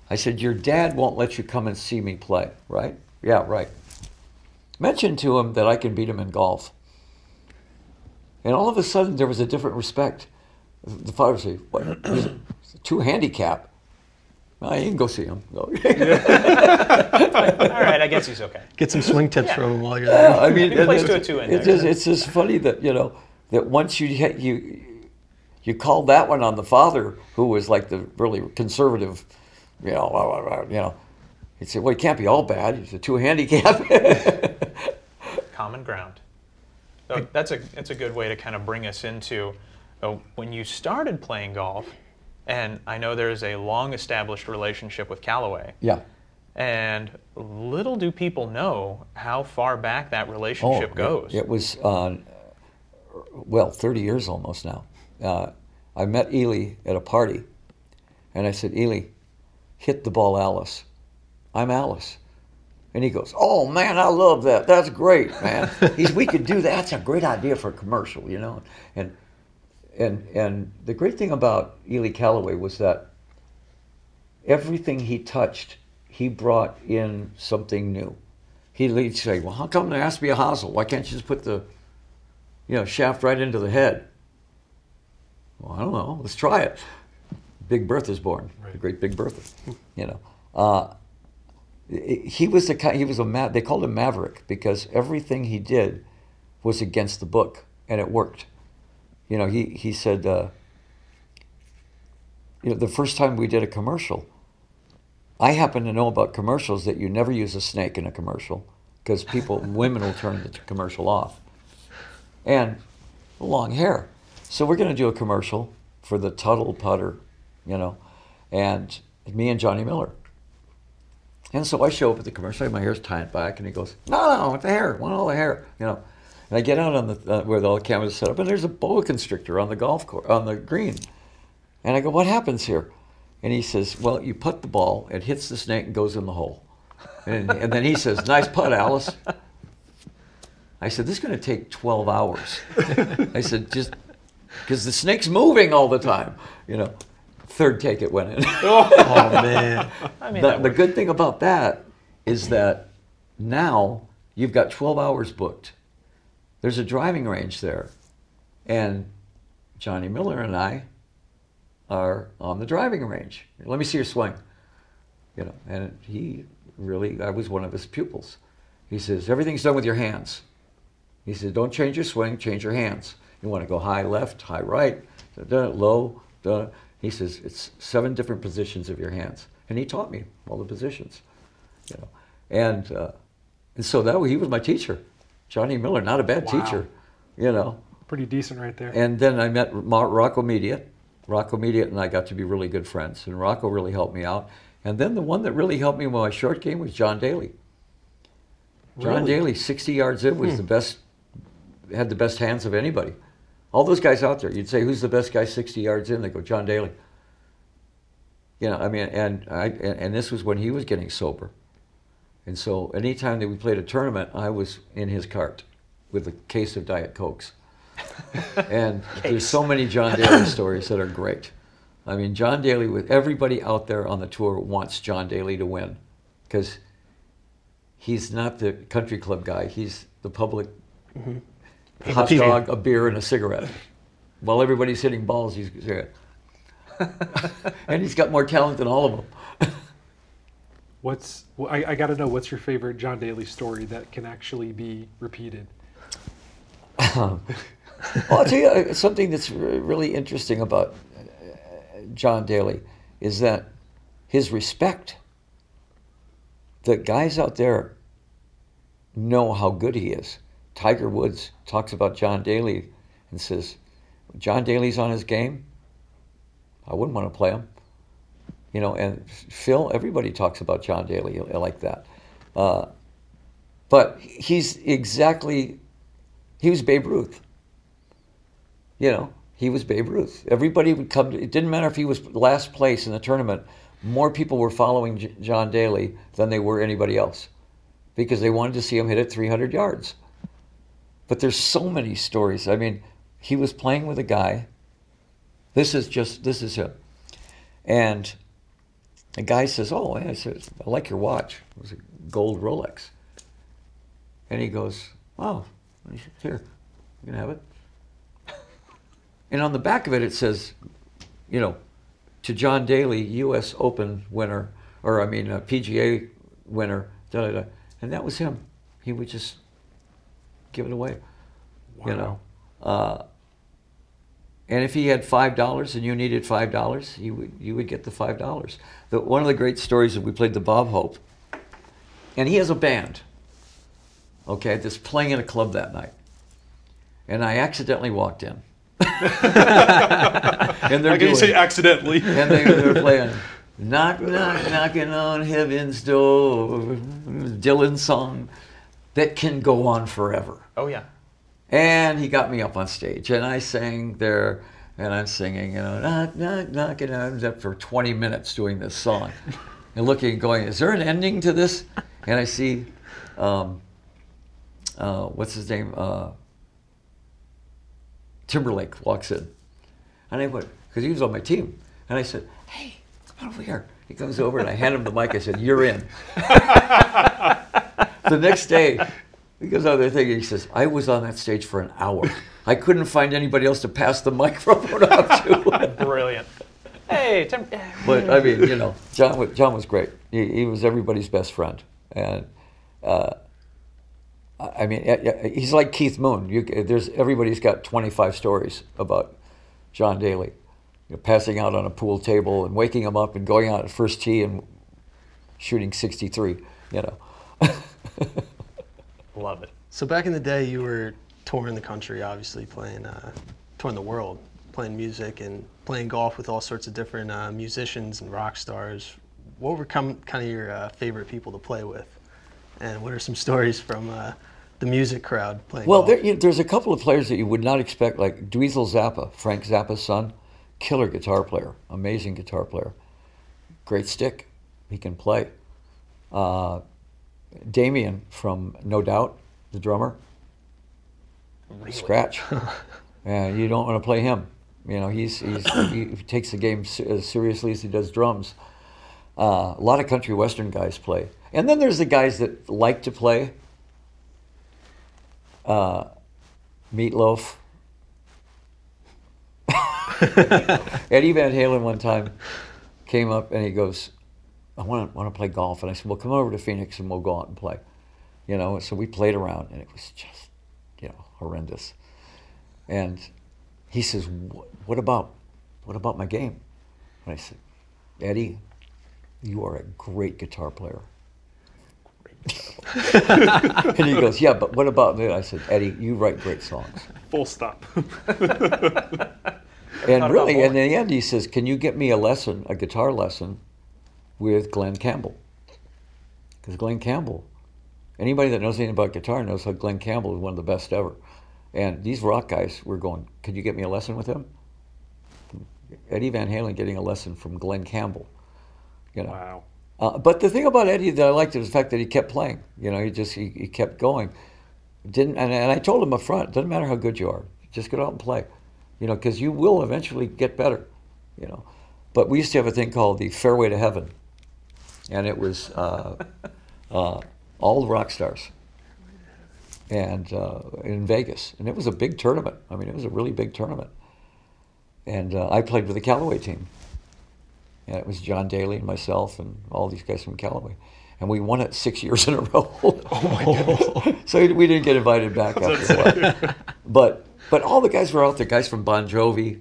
I said, your dad won't let you come and see me play, right? Yeah, right. Mention to him that I can beat him in golf. And all of a sudden, there was a different respect. The father would say, what? He's a two handicap. Well, you can go see him. All right, I guess he's okay. Get some swing tips Yeah. from him while you're there. Yeah, I mean, He plays it's, to a two in it's there. just, it's just funny that you know that once you hit- you you called that one on the father who was like the really conservative, you know, blah, blah, blah, you know. He said, "Well, he can't be all bad. He's a two handicap." common ground. So that's a that's a good way to kind of bring us into when you started playing golf, and I know there's a long established relationship with Callaway, yeah. and little do people know how far back that relationship it- goes. It, was uh, well, thirty years almost now. Uh, I met Ely at a party, and I said, "Ely, hit the ball, Alice. I'm Alice." And he goes, "Oh man, I love that. That's great, man. He's, we could do that. That's a great idea for a commercial, you know." And and and the great thing about Ely Callaway was that everything he touched, he brought in something new. He'd say, "Well, how come there has to be a hosel? Why can't you just put the, you know, shaft right into the head?" Well, I don't know. Let's try it. Big Bertha's born. The great Big Bertha. You know, uh, he was the kind. He was a ma- They called him Maverick because everything he did was against the book, and it worked. You know, he he said. Uh, you know, the first time we did a commercial, I happen to know about commercials that you never use a snake in a commercial because people, women will turn the commercial off. And long hair. So we're going to do a commercial for the Tuttle Putter, you know, and me and Johnny Miller. And so I show up at the commercial, my hair's tied back, and he goes, No, no, what the hair? Want all the hair, you know. And I get out on the uh, where all the cameras are set up, and there's a boa constrictor on the golf course on the green. And I go, "What happens here?" And he says, "Well, you putt the ball, it hits the snake and goes in the hole." And, and then he says, "Nice putt, Alice." I said, "This is going to take 12 hours." I said, "Just because the snake's moving all the time, you know." Third take, it went in. Oh man. I mean, the, the good thing about that is that now you've got 12 hours booked. There's a driving range there. And Johnny Miller and I are on the driving range. Let me see your swing. You know, and he really, I was one of his pupils. He says, everything's done with your hands. He says, don't change your swing, change your hands. You want to go high left, high right, da, da, low, da. He says, it's seven different positions of your hands. And he taught me all the positions, you know. And, uh, and so that he was my teacher. Johnny Miller, not a bad Wow. teacher, you know. Pretty decent right there. And then I met Rocco Mediate. Rocco Mediate and I got to be really good friends, and Rocco really helped me out. And then the one that really helped me with my short game was John Daly. John Really? Daly, 60 yards in, was hmm. the best, had the best hands of anybody. All those guys out there, you'd say, who's the best guy 60 yards in? They go, John Daly. You know, I mean, and I and, and this was when he was getting sober. And so anytime that we played a tournament, I was in his cart with a case of Diet Cokes. and there's so many John Daly stories that are great. I mean, John Daly, with everybody out there on the tour, wants John Daly to win because he's not the country club guy. He's the public mm-hmm. hot People. dog, a beer, and a cigarette. While everybody's hitting balls, he's and he's got more talent than all of them. What's well, I, I got to know what's your favorite John Daly story that can actually be repeated? Well, I'll tell you uh, something that's really interesting about uh, John Daly is that his respect. The guys out there know how good he is. Tiger Woods talks about John Daly and says, John Daly's on his game. I wouldn't want to play him. You know, and Phil, everybody talks about John Daly like that. Uh, but he's exactly, he was Babe Ruth. You know, he was Babe Ruth. Everybody would come. To, it didn't matter if he was last place in the tournament. More people were following J- John Daly than they were anybody else, because they wanted to see him hit it 300 yards. But there's so many stories. I mean, he was playing with a guy. This is just this is him, and the guy says, "Oh," I said, "I like your watch. It was a gold Rolex." And he goes, "Oh, here, you can have it." And on the back of it, it says, you know, to John Daly, U.S. Open winner, or I mean, uh, PGA winner, da da da. And that was him. He would just give it away, you know. Uh, and if he had five dollars and you needed five dollars, you would you would get the five dollars. One of the great stories that we played the Bob Hope, and he has a band. Okay, that's playing in a club that night, and I accidentally walked in. and they're How can you say accidentally? and they, they're playing knock knock knocking on heaven's door Dylan song that can go on forever Oh yeah. And he got me up on stage and i sang there and i'm singing you know knock knock knocking i was up for 20 minutes doing this song and looking and going is there an ending to this and i see um, uh, what's his name uh, timberlake walks in and I went, because he was on my team. And I said, hey, come on over here. He comes over and I hand him the mic. I said, you're in. the next day, he goes out there thinking, he says, I was on that stage for an hour. I couldn't find anybody else to pass the microphone off to. Brilliant. Hey, Tim. but I mean, you know, John was, John was great. He, he was everybody's best friend. And uh, I mean, he's like Keith Moon. You, there's everybody's got 25 stories about John Daly, you know, passing out on a pool table and waking him up and going out at first tee and shooting 63. You know, Love it. So back in the day, you were touring the country, obviously playing, uh, touring the world, playing music and playing golf with all sorts of different uh, musicians and rock stars. What were com- kind of your uh, favorite people to play with, and what are some stories from uh, the music crowd playing. Well, golf. there, you know, there's a couple of players that you would not expect, like Dweezil Zappa, Frank Zappa's son, killer guitar player, amazing guitar player, great stick, he can play. Uh, Damien from No Doubt, the drummer, scratch, yeah, you don't want to play him. You know, he's, he's he takes the game as seriously as he does drums. Uh, a lot of country western guys play, and then there's the guys that like to play. Uh, Meatloaf. Eddie Van Halen one time came up and he goes, "I want to want to play golf," and I said, "Well, come over to Phoenix and we'll go out and play." You know, so we played around and it was just, you know, horrendous. And he says, "What, what about, what about my game?" And I said, "Eddie, you are a great guitar player." and he goes, "Yeah, but what about me?" I said, "Eddie, you write great songs." Full stop. And Not really, about in the end, he says, "Can you get me a lesson, a guitar lesson, with Glen Campbell?" Because Glen Campbell, anybody that knows anything about guitar knows how Glen Campbell is one of the best ever. And these rock guys were going, "Could you get me a lesson with him?" Eddie Van Halen getting a lesson from Glenn Campbell. You know. wow. Uh, but the thing about Eddie that I liked was the fact that he kept playing. You know, he just he, he kept going. Didn't and, and I told him up front, doesn't matter how good you are, just get out and play. You know, because you will eventually get better. You know, but we used to have a thing called the Fairway to Heaven, and it was uh, uh, all the rock stars, and uh, in Vegas, and it was a big tournament. I mean, it was a really big tournament, and uh, I played with the Callaway team. And it was John Daly and myself and all these guys from Callaway. And we won it six years in a row. Oh my so we didn't get invited back after a while. But but all the guys were out there, guys from Bon Jovi,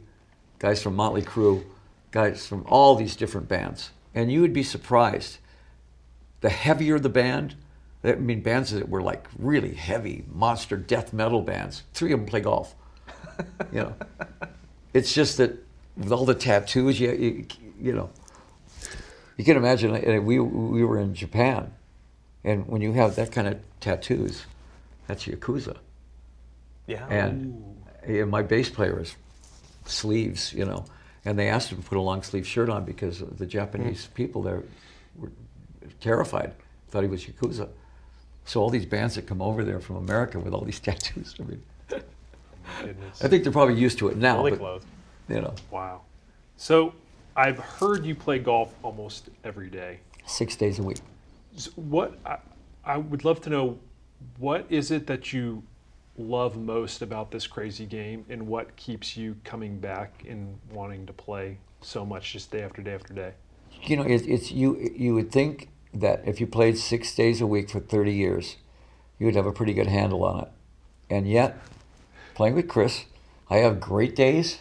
guys from Motley Crue, guys from all these different bands. And you would be surprised. The heavier the band, I mean bands that were like really heavy, monster death metal bands. Three of them play golf. You know. It's just that with all the tattoos, you, you, you know, you can imagine. We we were in Japan, and when you have that kind of tattoos, that's yakuza. Yeah. And, and my bass player is sleeves, you know, and they asked him to put a long sleeve shirt on because the Japanese hmm. people there were terrified, thought he was yakuza. So all these bands that come over there from America with all these tattoos, I mean, I think they're probably used to it now. fully but, clothed. you know, Wow. So I've heard you play golf almost every day. six days a week. So what I, I would love to know what is it that you love most about this crazy game and what keeps you coming back and wanting to play so much just day after day after day? You know, it, it's you. You would think that if you played six days a week for thirty years, you would have a pretty good handle on it. And yet, playing with Chris, I have great days,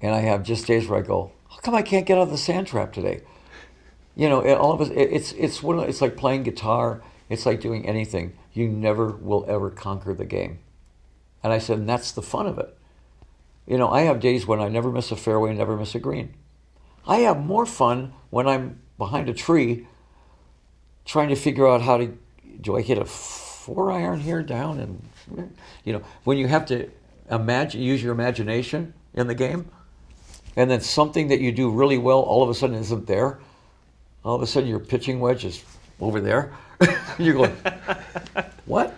and I have just days where I go, "How come I can't get out of the sand trap today?" You know, all of us. It, it's it's one. It's like playing guitar. It's like doing anything. You never will ever conquer the game. And I said, and that's the fun of it. You know, I have days when I never miss a fairway, never miss a green. I have more fun when I'm behind a tree trying to figure out how to do I hit a four iron here down and you know when you have to imagine use your imagination in the game and then something that you do really well all of a sudden isn't there all of a sudden your pitching wedge is over there you're going what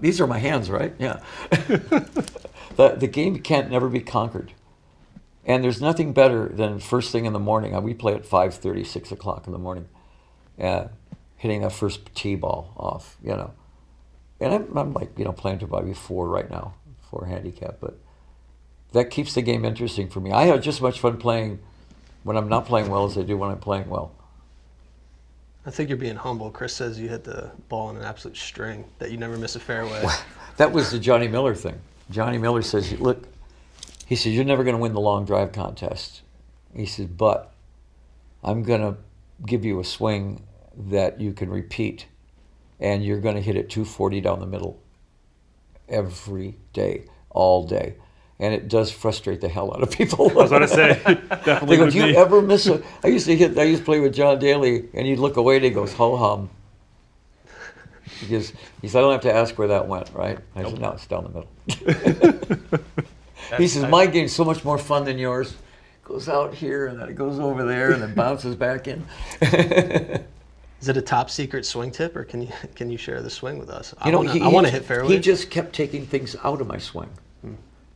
these are my hands right yeah the, the game can't never be conquered and there's nothing better than first thing in the morning. uh, We play at 5.30, 6 o'clock in the morning, uh, hitting that first tee ball off, you know. And I'm, I'm like, you know, playing to probably four right now, four handicap. But that keeps the game interesting for me. I have just as much fun playing when I'm not playing well as I do when I'm playing well. I think you're being humble. Chris says you hit the ball on an absolute string, that you never miss a fairway. That was the Johnny Miller thing. Johnny Miller says, look, he says, you're never going to win the long drive contest. He says, but I'm going to give you a swing that you can repeat, and you're going to hit it 240 down the middle every day, all day. And it does frustrate the hell out of people. I was going to say, They definitely go, would do you be. ever miss a? I used to hit. I used to play with John Daly, and you'd look away, and he goes, "Ho hum." Because he said, I don't have to ask where that went, right? I said, no, it's down the middle. he says, my game's so much more fun than yours. Goes out here and then it goes over there and then bounces back in. Is it a top secret swing tip, or can you can you share the swing with us? I You know, wanna, he, I want to hit fairway. He just kept taking things out of my swing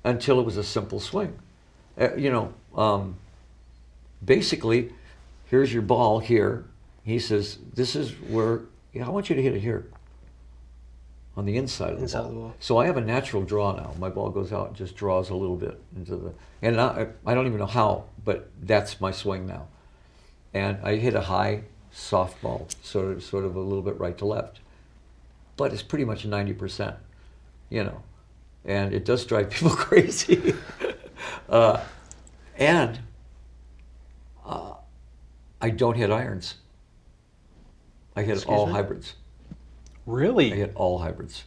until it was a simple swing. Uh, you know, um, basically, here's your ball here. He says, "This is where yeah, I want you to hit it here, on the inside of the, Inside ball. of the ball. So I have a natural draw now. My ball goes out and just draws a little bit into the, and I, I don't even know how, but that's my swing now. And I hit a high softball, sort of, sort of a little bit right to left but it's pretty much 90%, you know. And it does drive people crazy. uh, and uh, I don't hit irons. I hit Excuse all me? hybrids. Really? I hit all hybrids.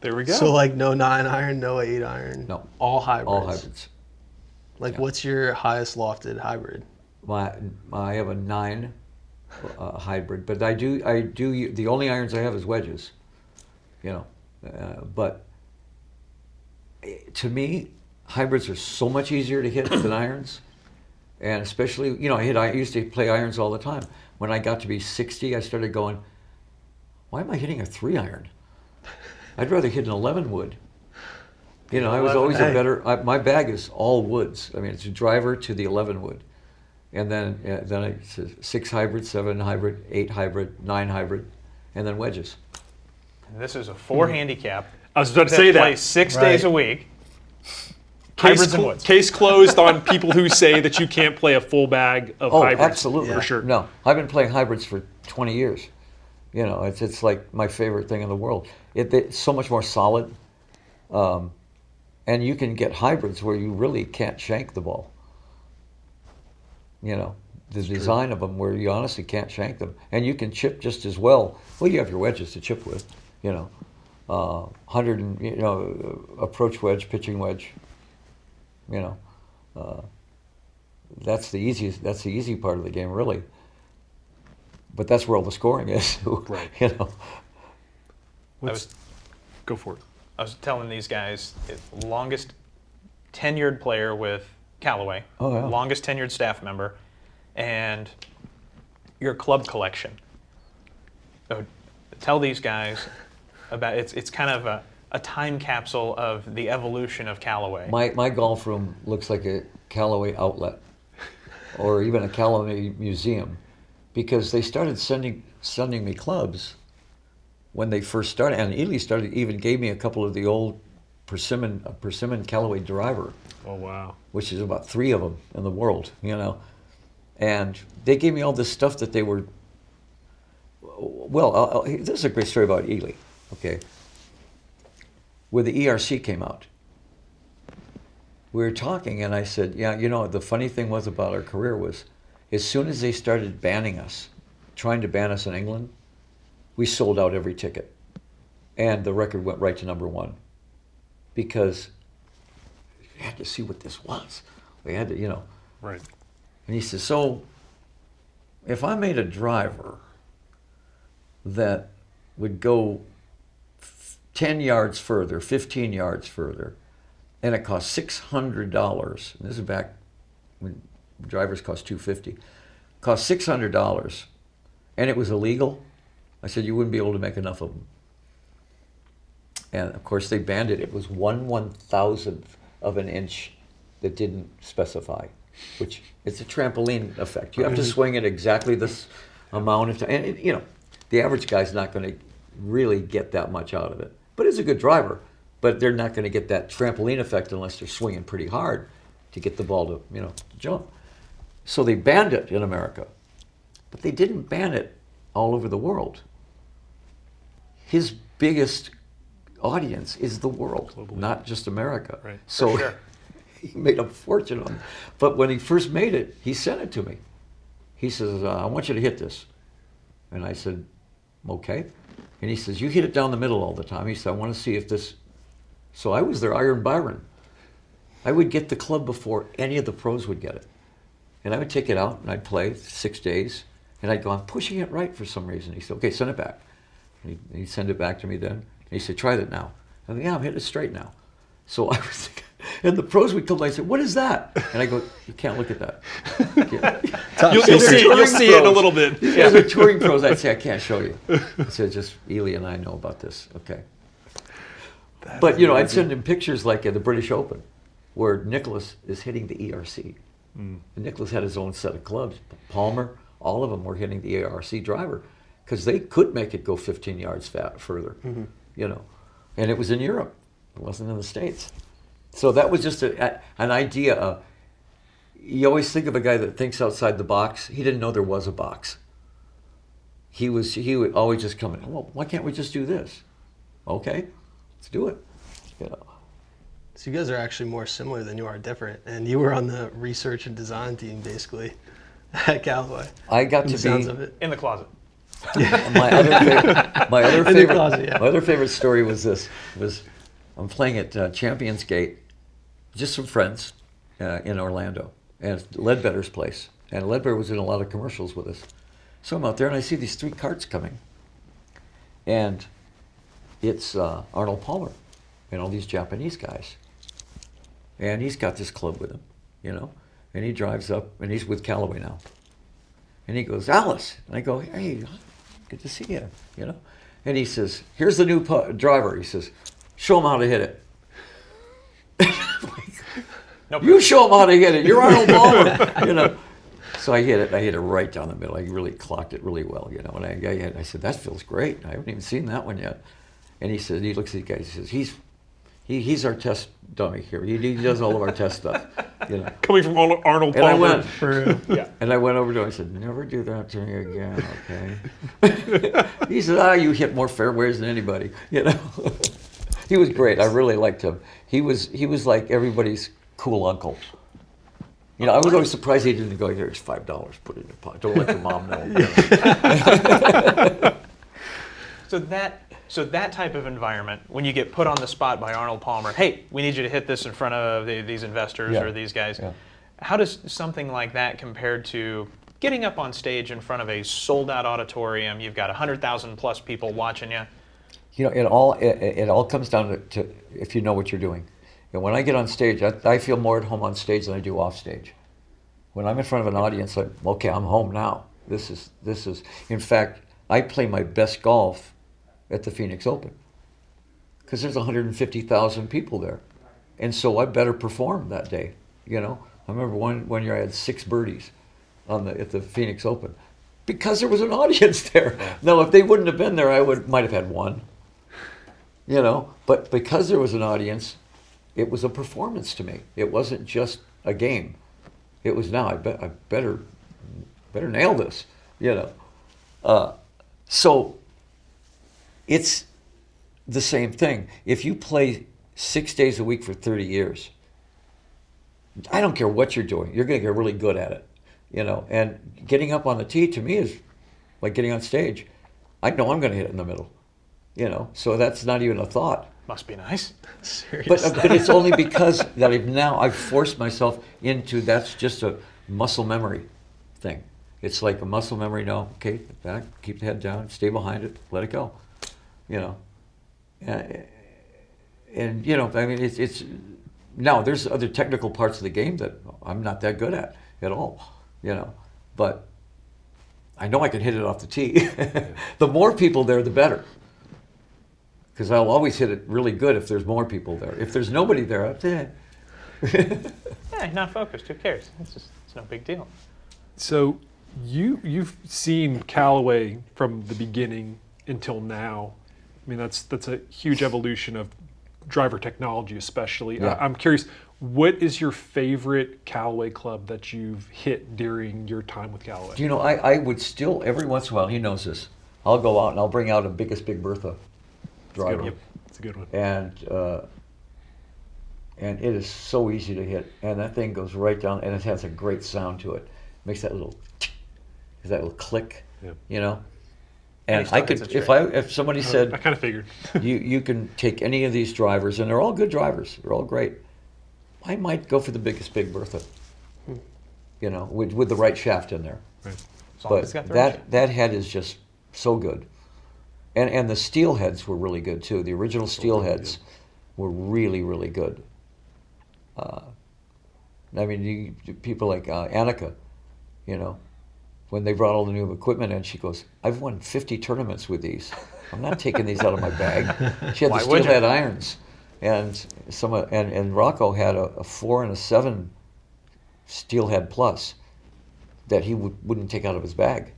There we go. So like no nine iron, no eight iron. No. All hybrids. All hybrids. Like what's your highest lofted hybrid? My, I have a nine uh, hybrid, but I do I do the only irons I have is wedges, you know. Uh, but to me, hybrids are so much easier to hit than irons, and especially you know I hit I used to play irons all the time. When I got to be sixty, I started going, why am I hitting a three iron? I'd rather hit an eleven wood. You know, I was always a better. I, my bag is all woods. I mean, it's a driver to the eleven wood and then uh, then it's six hybrid, seven hybrid, eight hybrid, nine hybrid, and then wedges. And this is a four Hmm. handicap. I was about to say that. plays six Right. days a week. Case, Hybrids and cl- woods. case closed on people who say that you can't play a full bag of Oh, hybrids. absolutely, For sure. No, I've been playing hybrids for 20 years. You know, it's it's like my favorite thing in the world. It, it's so much more solid, um, and you can get hybrids where you really can't shank the ball. You know, the design of them where you honestly can't shank them, and you can chip just as well. Well, you have your wedges to chip with. You know, uh, hundred and you know approach wedge, pitching wedge. You know. Uh, that's the easiest. That's the easy part of the game, really. But that's where all the scoring is. Right. You know. I was, Go for it. I was telling these guys, the longest tenured player with Callaway, Oh, yeah. longest tenured staff member, and your club collection. So tell these guys about it's. It's kind of a, a time capsule of the evolution of Callaway. My my golf room looks like a Callaway outlet, or even a Callaway museum, because they started sending sending me clubs when they first started, and Ely started even gave me a couple of the old persimmon persimmon Callaway driver. Oh wow. which is about three of them in the world, you know. And they gave me all this stuff that they were. Well, I'll- this is a great story about Ely, okay? Where the ERC came out. We were talking, and I said, Yeah, you know, the funny thing was about our career was as soon as they started banning us, trying to ban us in England, we sold out every ticket. And the record went right to number one because we had to see what this was. We had to, you know. Right. And he says, So if I made a driver that would go 10 yards further, 15 yards further, and it cost $600, and this is back when drivers cost 250 cost $600, and it was illegal, I said, You wouldn't be able to make enough of them. And of course, they banned it. It was one one thousandth of an inch that didn't specify, which it's a trampoline effect. You have to swing it exactly this amount of time. And, it, you know, the average guy's not going to really get that much out of it. But it's a good driver. But they're not going to get that trampoline effect unless they're swinging pretty hard to get the ball to, you know, to jump. So they banned it in America. But they didn't ban it all over the world. His biggest audience is the world, not just America. Right. So sure. he made a fortune on it. But when he first made it, he sent it to me. He says, uh, I want you to hit this. And I said, okay. And he says, you hit it down the middle all the time. He said, I want to see if this. So I was their Iron Byron. I would get the club before any of the pros would get it. And I would take it out and I'd play six days. And I'd go, I'm pushing it right for some reason. He said, okay, send it back. And he'd, he'd send it back to me then. And he said, try that now. I go, yeah, I'm hitting it straight now. So I was, and the pros would come by and say, what is that? And I go, you can't look at that. Yeah. You'll, you'll see, you'll touring see it in a little bit. Yeah, the touring pros, I'd say, I can't show you. I said, just Ely and I know about this. Okay. but, you know, I'd send him pictures like at the British Open where Nicklaus is hitting the ERC. Hmm. And Nicklaus had his own set of clubs. Palmer, all of them were hitting the ERC driver because they could make it go 15 yards fat, further, mm-hmm. you know. And it was in Europe, it wasn't in the States. So that was just a, a- an idea of, you always think of a guy that thinks outside the box. He didn't know there was a box. He was he would always just come in. Well, why can't we just do this? Okay, let's do it. You know. So you guys are actually more similar than you are different, and you were on the research and design team basically at Callaway. I got to be of it. In the closet. my other favorite. My other favorite. closet, yeah. My other favorite story was this: was I'm playing at uh, Champions Gate, just some friends uh, in Orlando, and Leadbetter's place, and Leadbetter was in a lot of commercials with us. So I'm out there and I see these three carts coming, and it's uh, Arnold Palmer and all these Japanese guys, and he's got this club with him, you know, and he drives up and he's with Callaway now. And he goes, Alice. And I go, hey, good to see you, you know. And he says, here's the new driver. He says, show him how to hit it. Nope. You show him how to hit it. You're Arnold Palmer, you know. So I hit it. I hit it right down the middle. I really clocked it really well, you know. And I, I, I said, that feels great. I haven't even seen that one yet. And he said, he looks at the guy. He says, he's he, he's our test dummy here. He, he does all of our test stuff, you know. Coming from Arnold Arnold And I went, For. Yeah. and I went over to him. I said, "Never do that to me again, okay?" he said, "Ah, you hit more fairways than anybody." You know, he was great. I really liked him. He was he was like everybody's cool uncle. You know, I was always surprised he didn't go, "Here's five dollars, put it in your pocket. Don't let your mom know." So that so that type of environment, when you get put on the spot by Arnold Palmer, hey, we need you to hit this in front of the, these investors Yeah. or these guys. Yeah. How does something like that compared to getting up on stage in front of a sold-out auditorium? You've got hundred thousand plus people watching you. You know, it all it, it all comes down to, to if you know what you're doing. And when I get on stage, I, I feel more at home on stage than I do off stage. When I'm in front of an audience, I'm okay. I'm home now. This is this is. In fact, I play my best golf at the Phoenix Open because there's 150,000 people there, and so I better perform that day. You know, I remember one one year I had six birdies on the at the Phoenix Open because there was an audience there. Now, if they wouldn't have been there, I would might have had one. You know, but because there was an audience, it was a performance to me. It wasn't just a game. It was now I bet I better better nail this. You know, uh, so it's the same thing. If you play six days a week for 30 years, I don't care what you're doing, you're going to get really good at it. You know, and getting up on the tee to me is like getting on stage. I know I'm going to hit it in the middle. You know, so that's not even a thought. Must be nice. But, uh, but it's only because that I've now I've forced myself into that's just a muscle memory thing. It's like a muscle memory. No, okay, back, keep the head down, stay behind it, let it go. You know, and, and you know, I mean, it's it's now there's other technical parts of the game that I'm not that good at at all. You know, but I know I can hit it off the tee. the more people there, the better because I'll always hit it really good if there's more people there. If there's nobody there, I'm eh. Yeah, not focused. Who cares? It's just it's no big deal. So you you've seen Callaway from the beginning until now. I mean that's that's a huge evolution of driver technology, especially. Yeah. I, I'm curious, what is your favorite Callaway club that you've hit during your time with Callaway? Do you know, I, I would still every once in a while. He knows this. I'll go out and I'll bring out a biggest Big Bertha It's a good driver, one. It's a good one. and uh, and it is so easy to hit, and that thing goes right down, and it has a great sound to it. Makes that little, that little click, Yeah. you know. And And he still I could, if. I if somebody I said, I kind of figured. you you can take any of these drivers, and they're all good drivers. They're all great. I might go for the biggest Big Bertha. You know, with with the right shaft in there. Right. As long as but it's got the right shape. that that head is just so good, and and the Steelheads were really good too. The original Steelheads were really really good. Uh, I mean, you, people like uh, Annika, you know, when they brought all the new equipment in, she goes, "I've won 50 tournaments with these. I'm not taking these out of my bag." She had Why the would steel you? head irons, and some of- and and Rocco had a, a four and a seven steelhead plus that he would, wouldn't take out of his bag.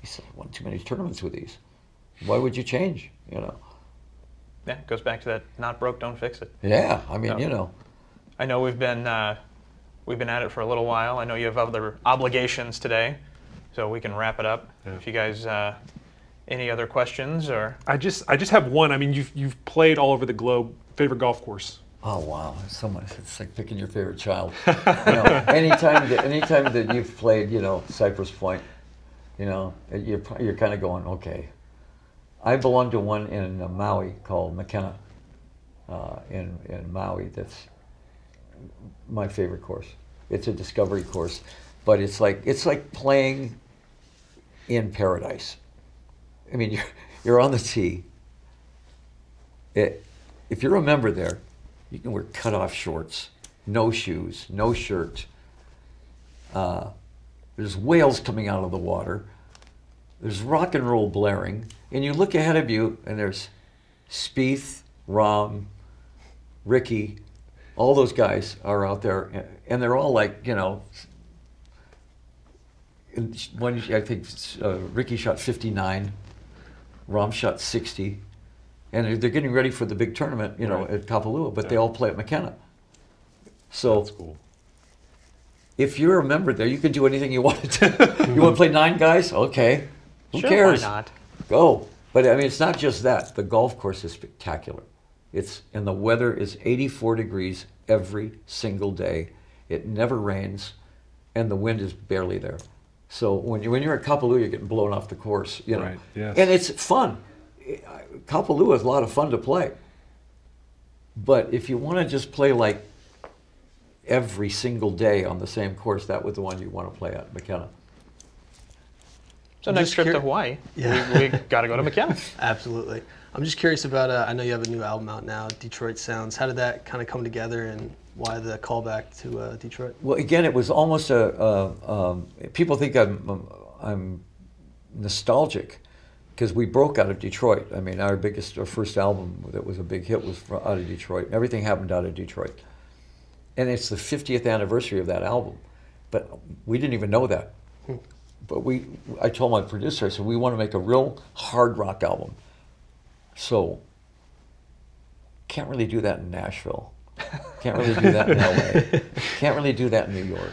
He said, "I won too many tournaments with these. Why would you change?" You know. Yeah, it goes back to that not broke, don't fix it. Yeah, I mean, Yeah. you know. I know we've been uh, we've been at it for a little while. I know you have other obligations today, so we can wrap it up. Yeah. If you guys uh, any other questions or I just I just have one. I mean, you've you've played all over the globe. Favorite golf course? Oh wow, it's so much. It's like picking your favorite child. you know, anytime that anytime that you've played, you know, Cypress Point, you know, you're you're kind of going, okay. I belong to one in uh, Maui called Makena, uh, in in Maui. That's my favorite course. It's a discovery course, but it's like it's like playing in paradise. I mean, you're you're on the tee. It, if you're a member there, you can wear cut-off shorts, no shoes, no shirt. Uh, there's whales coming out of the water. There's rock and roll blaring, and you look ahead of you, and there's Spieth, Rahm, Rickie, all those guys are out there, and- and they're all like, you know, one I think uh, Rickie shot 59, Rahm shot 60, and they're- they're getting ready for the big tournament, you know, Right. at Kapalua, but they all play at Makena. So That's cool. if you're a member there, you can do anything you want to. do. you want to play nine guys? Okay. Who sure, cares? why not? Go. But I mean, it's not just that. The golf course is spectacular. It's and the weather is 84 degrees every single day. It never rains, and the wind is barely there. So when you when you're at Kapalua, you're getting blown off the course. You know, Right, yes. and it's fun. Kapalua is a lot of fun to play. But if you want to just play like every single day on the same course, that was the one you want to play at Makena. So I'm next just trip to Hawaii, Yeah. we, we got to go to Makena. Absolutely. I'm just curious about. Uh, I know you have a new album out now, Detroit Sounds. How did that kind of come together, and why the callback to uh, Detroit? Well, again, it was almost a. Uh, um, people think I'm um, I'm nostalgic because we broke out of Detroit. I mean, our biggest, our first album that was a big hit was fro- out of Detroit. Everything happened out of Detroit, and it's the 50th anniversary of that album. But we didn't even know that. But we, I told my producer, I said, we want to make a real hard rock album. So, can't really do that in Nashville. Can't really do that in LA. Can't really do that in New York.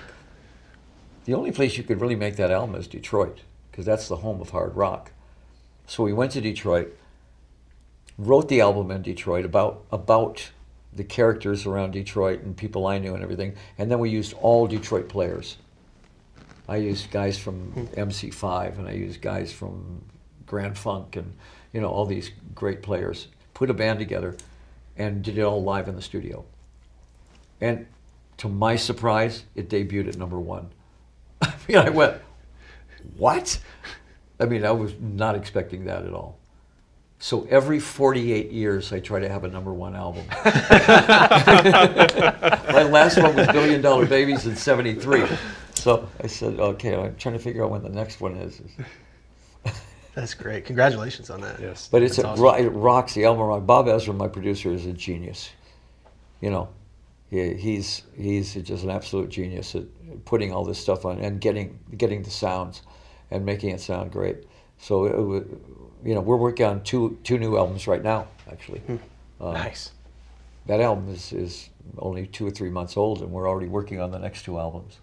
The only place you could really make that album is Detroit, because that's the home of hard rock. So we went to Detroit, wrote the album in Detroit about about the characters around Detroit and people I knew and everything, and then we used all Detroit players. I used guys from MC5 and I used guys from Grand Funk and you know all these great players. Put a band together and did it all live in the studio. And to my surprise, it debuted at number one. I mean, I went, what? I mean, I was not expecting that at all. So every 48 years, I try to have a number one album. My last one was Billion Dollar Babies in 73. So I said, okay, I'm trying to figure out when the next one is. That's great. Congratulations on that. Yes. But it's That's a, awesome. ro- it rocks the album. rock. Bob Ezrin, my producer, is a genius. You know, he, he's he's just an absolute genius at putting all this stuff on and getting getting the sounds and making it sound great. So it, wa- you know, we're working on two two new albums right now. Actually, uh, nice. that album is is only two or three months old, and we're already working on the next two albums.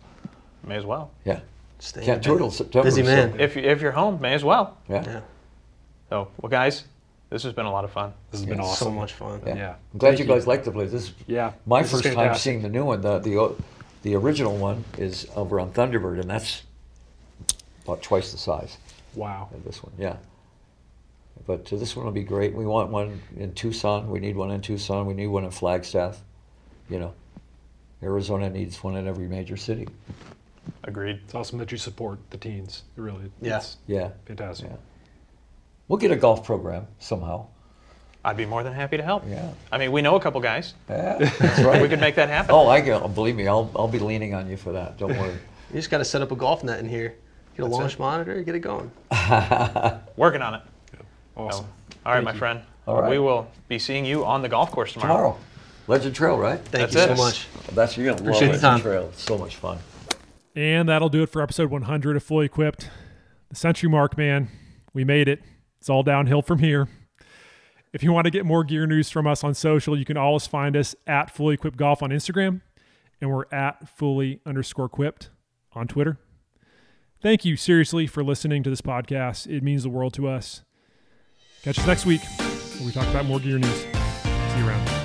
May as well. Yeah, Staying can't do it busy. till September. Busy so- man. If, you- if you're home, may as well. yeah. Yeah. So, well, guys, this has been a lot of fun. This has been Yeah, awesome. So much fun. Yeah. Yeah. I'm glad Thank you you. guys like the place. This is Yeah. my this is first time fantastic. seeing the new one. The the o- the original one is over on Thunderbird, and that's about twice the size Wow. of this one. Yeah. But uh, this one will be great. We want one in Tucson. We need one in Tucson. We need one in Flagstaff. You know, Arizona needs one in every major city. Agreed. It's awesome that you support the teens. It really, Yeah. Yeah. fantastic. Yeah. We'll get a golf program somehow. I'd be more than happy to help. Yeah. I mean, we know a couple guys. Yeah, that's right. We could make that happen. oh, I can, believe me, I'll, I'll be leaning on you for that. Don't worry. You just got to set up a golf net in here. Get a That's launch it. monitor, get it going. Working on it. Awesome. All right, Thank my you. friend. All right. We will be seeing you on the golf course tomorrow. Tomorrow, Legend Trail, right? Thank That's you it. so much. That's you're gonna love Appreciate the Legend time. Trail. It's so much fun. And that'll do it for episode 100 of Fully Equipped. The century mark, man. We made it. It's all downhill from here. If you want to get more gear news from us on social, you can always find us at Fully Equipped Golf on Instagram, and we're at Fully underscore Equipped on Twitter. Thank you, seriously, for listening to this podcast. It means the world to us. Catch us next week where we talk about more gear news. See you around.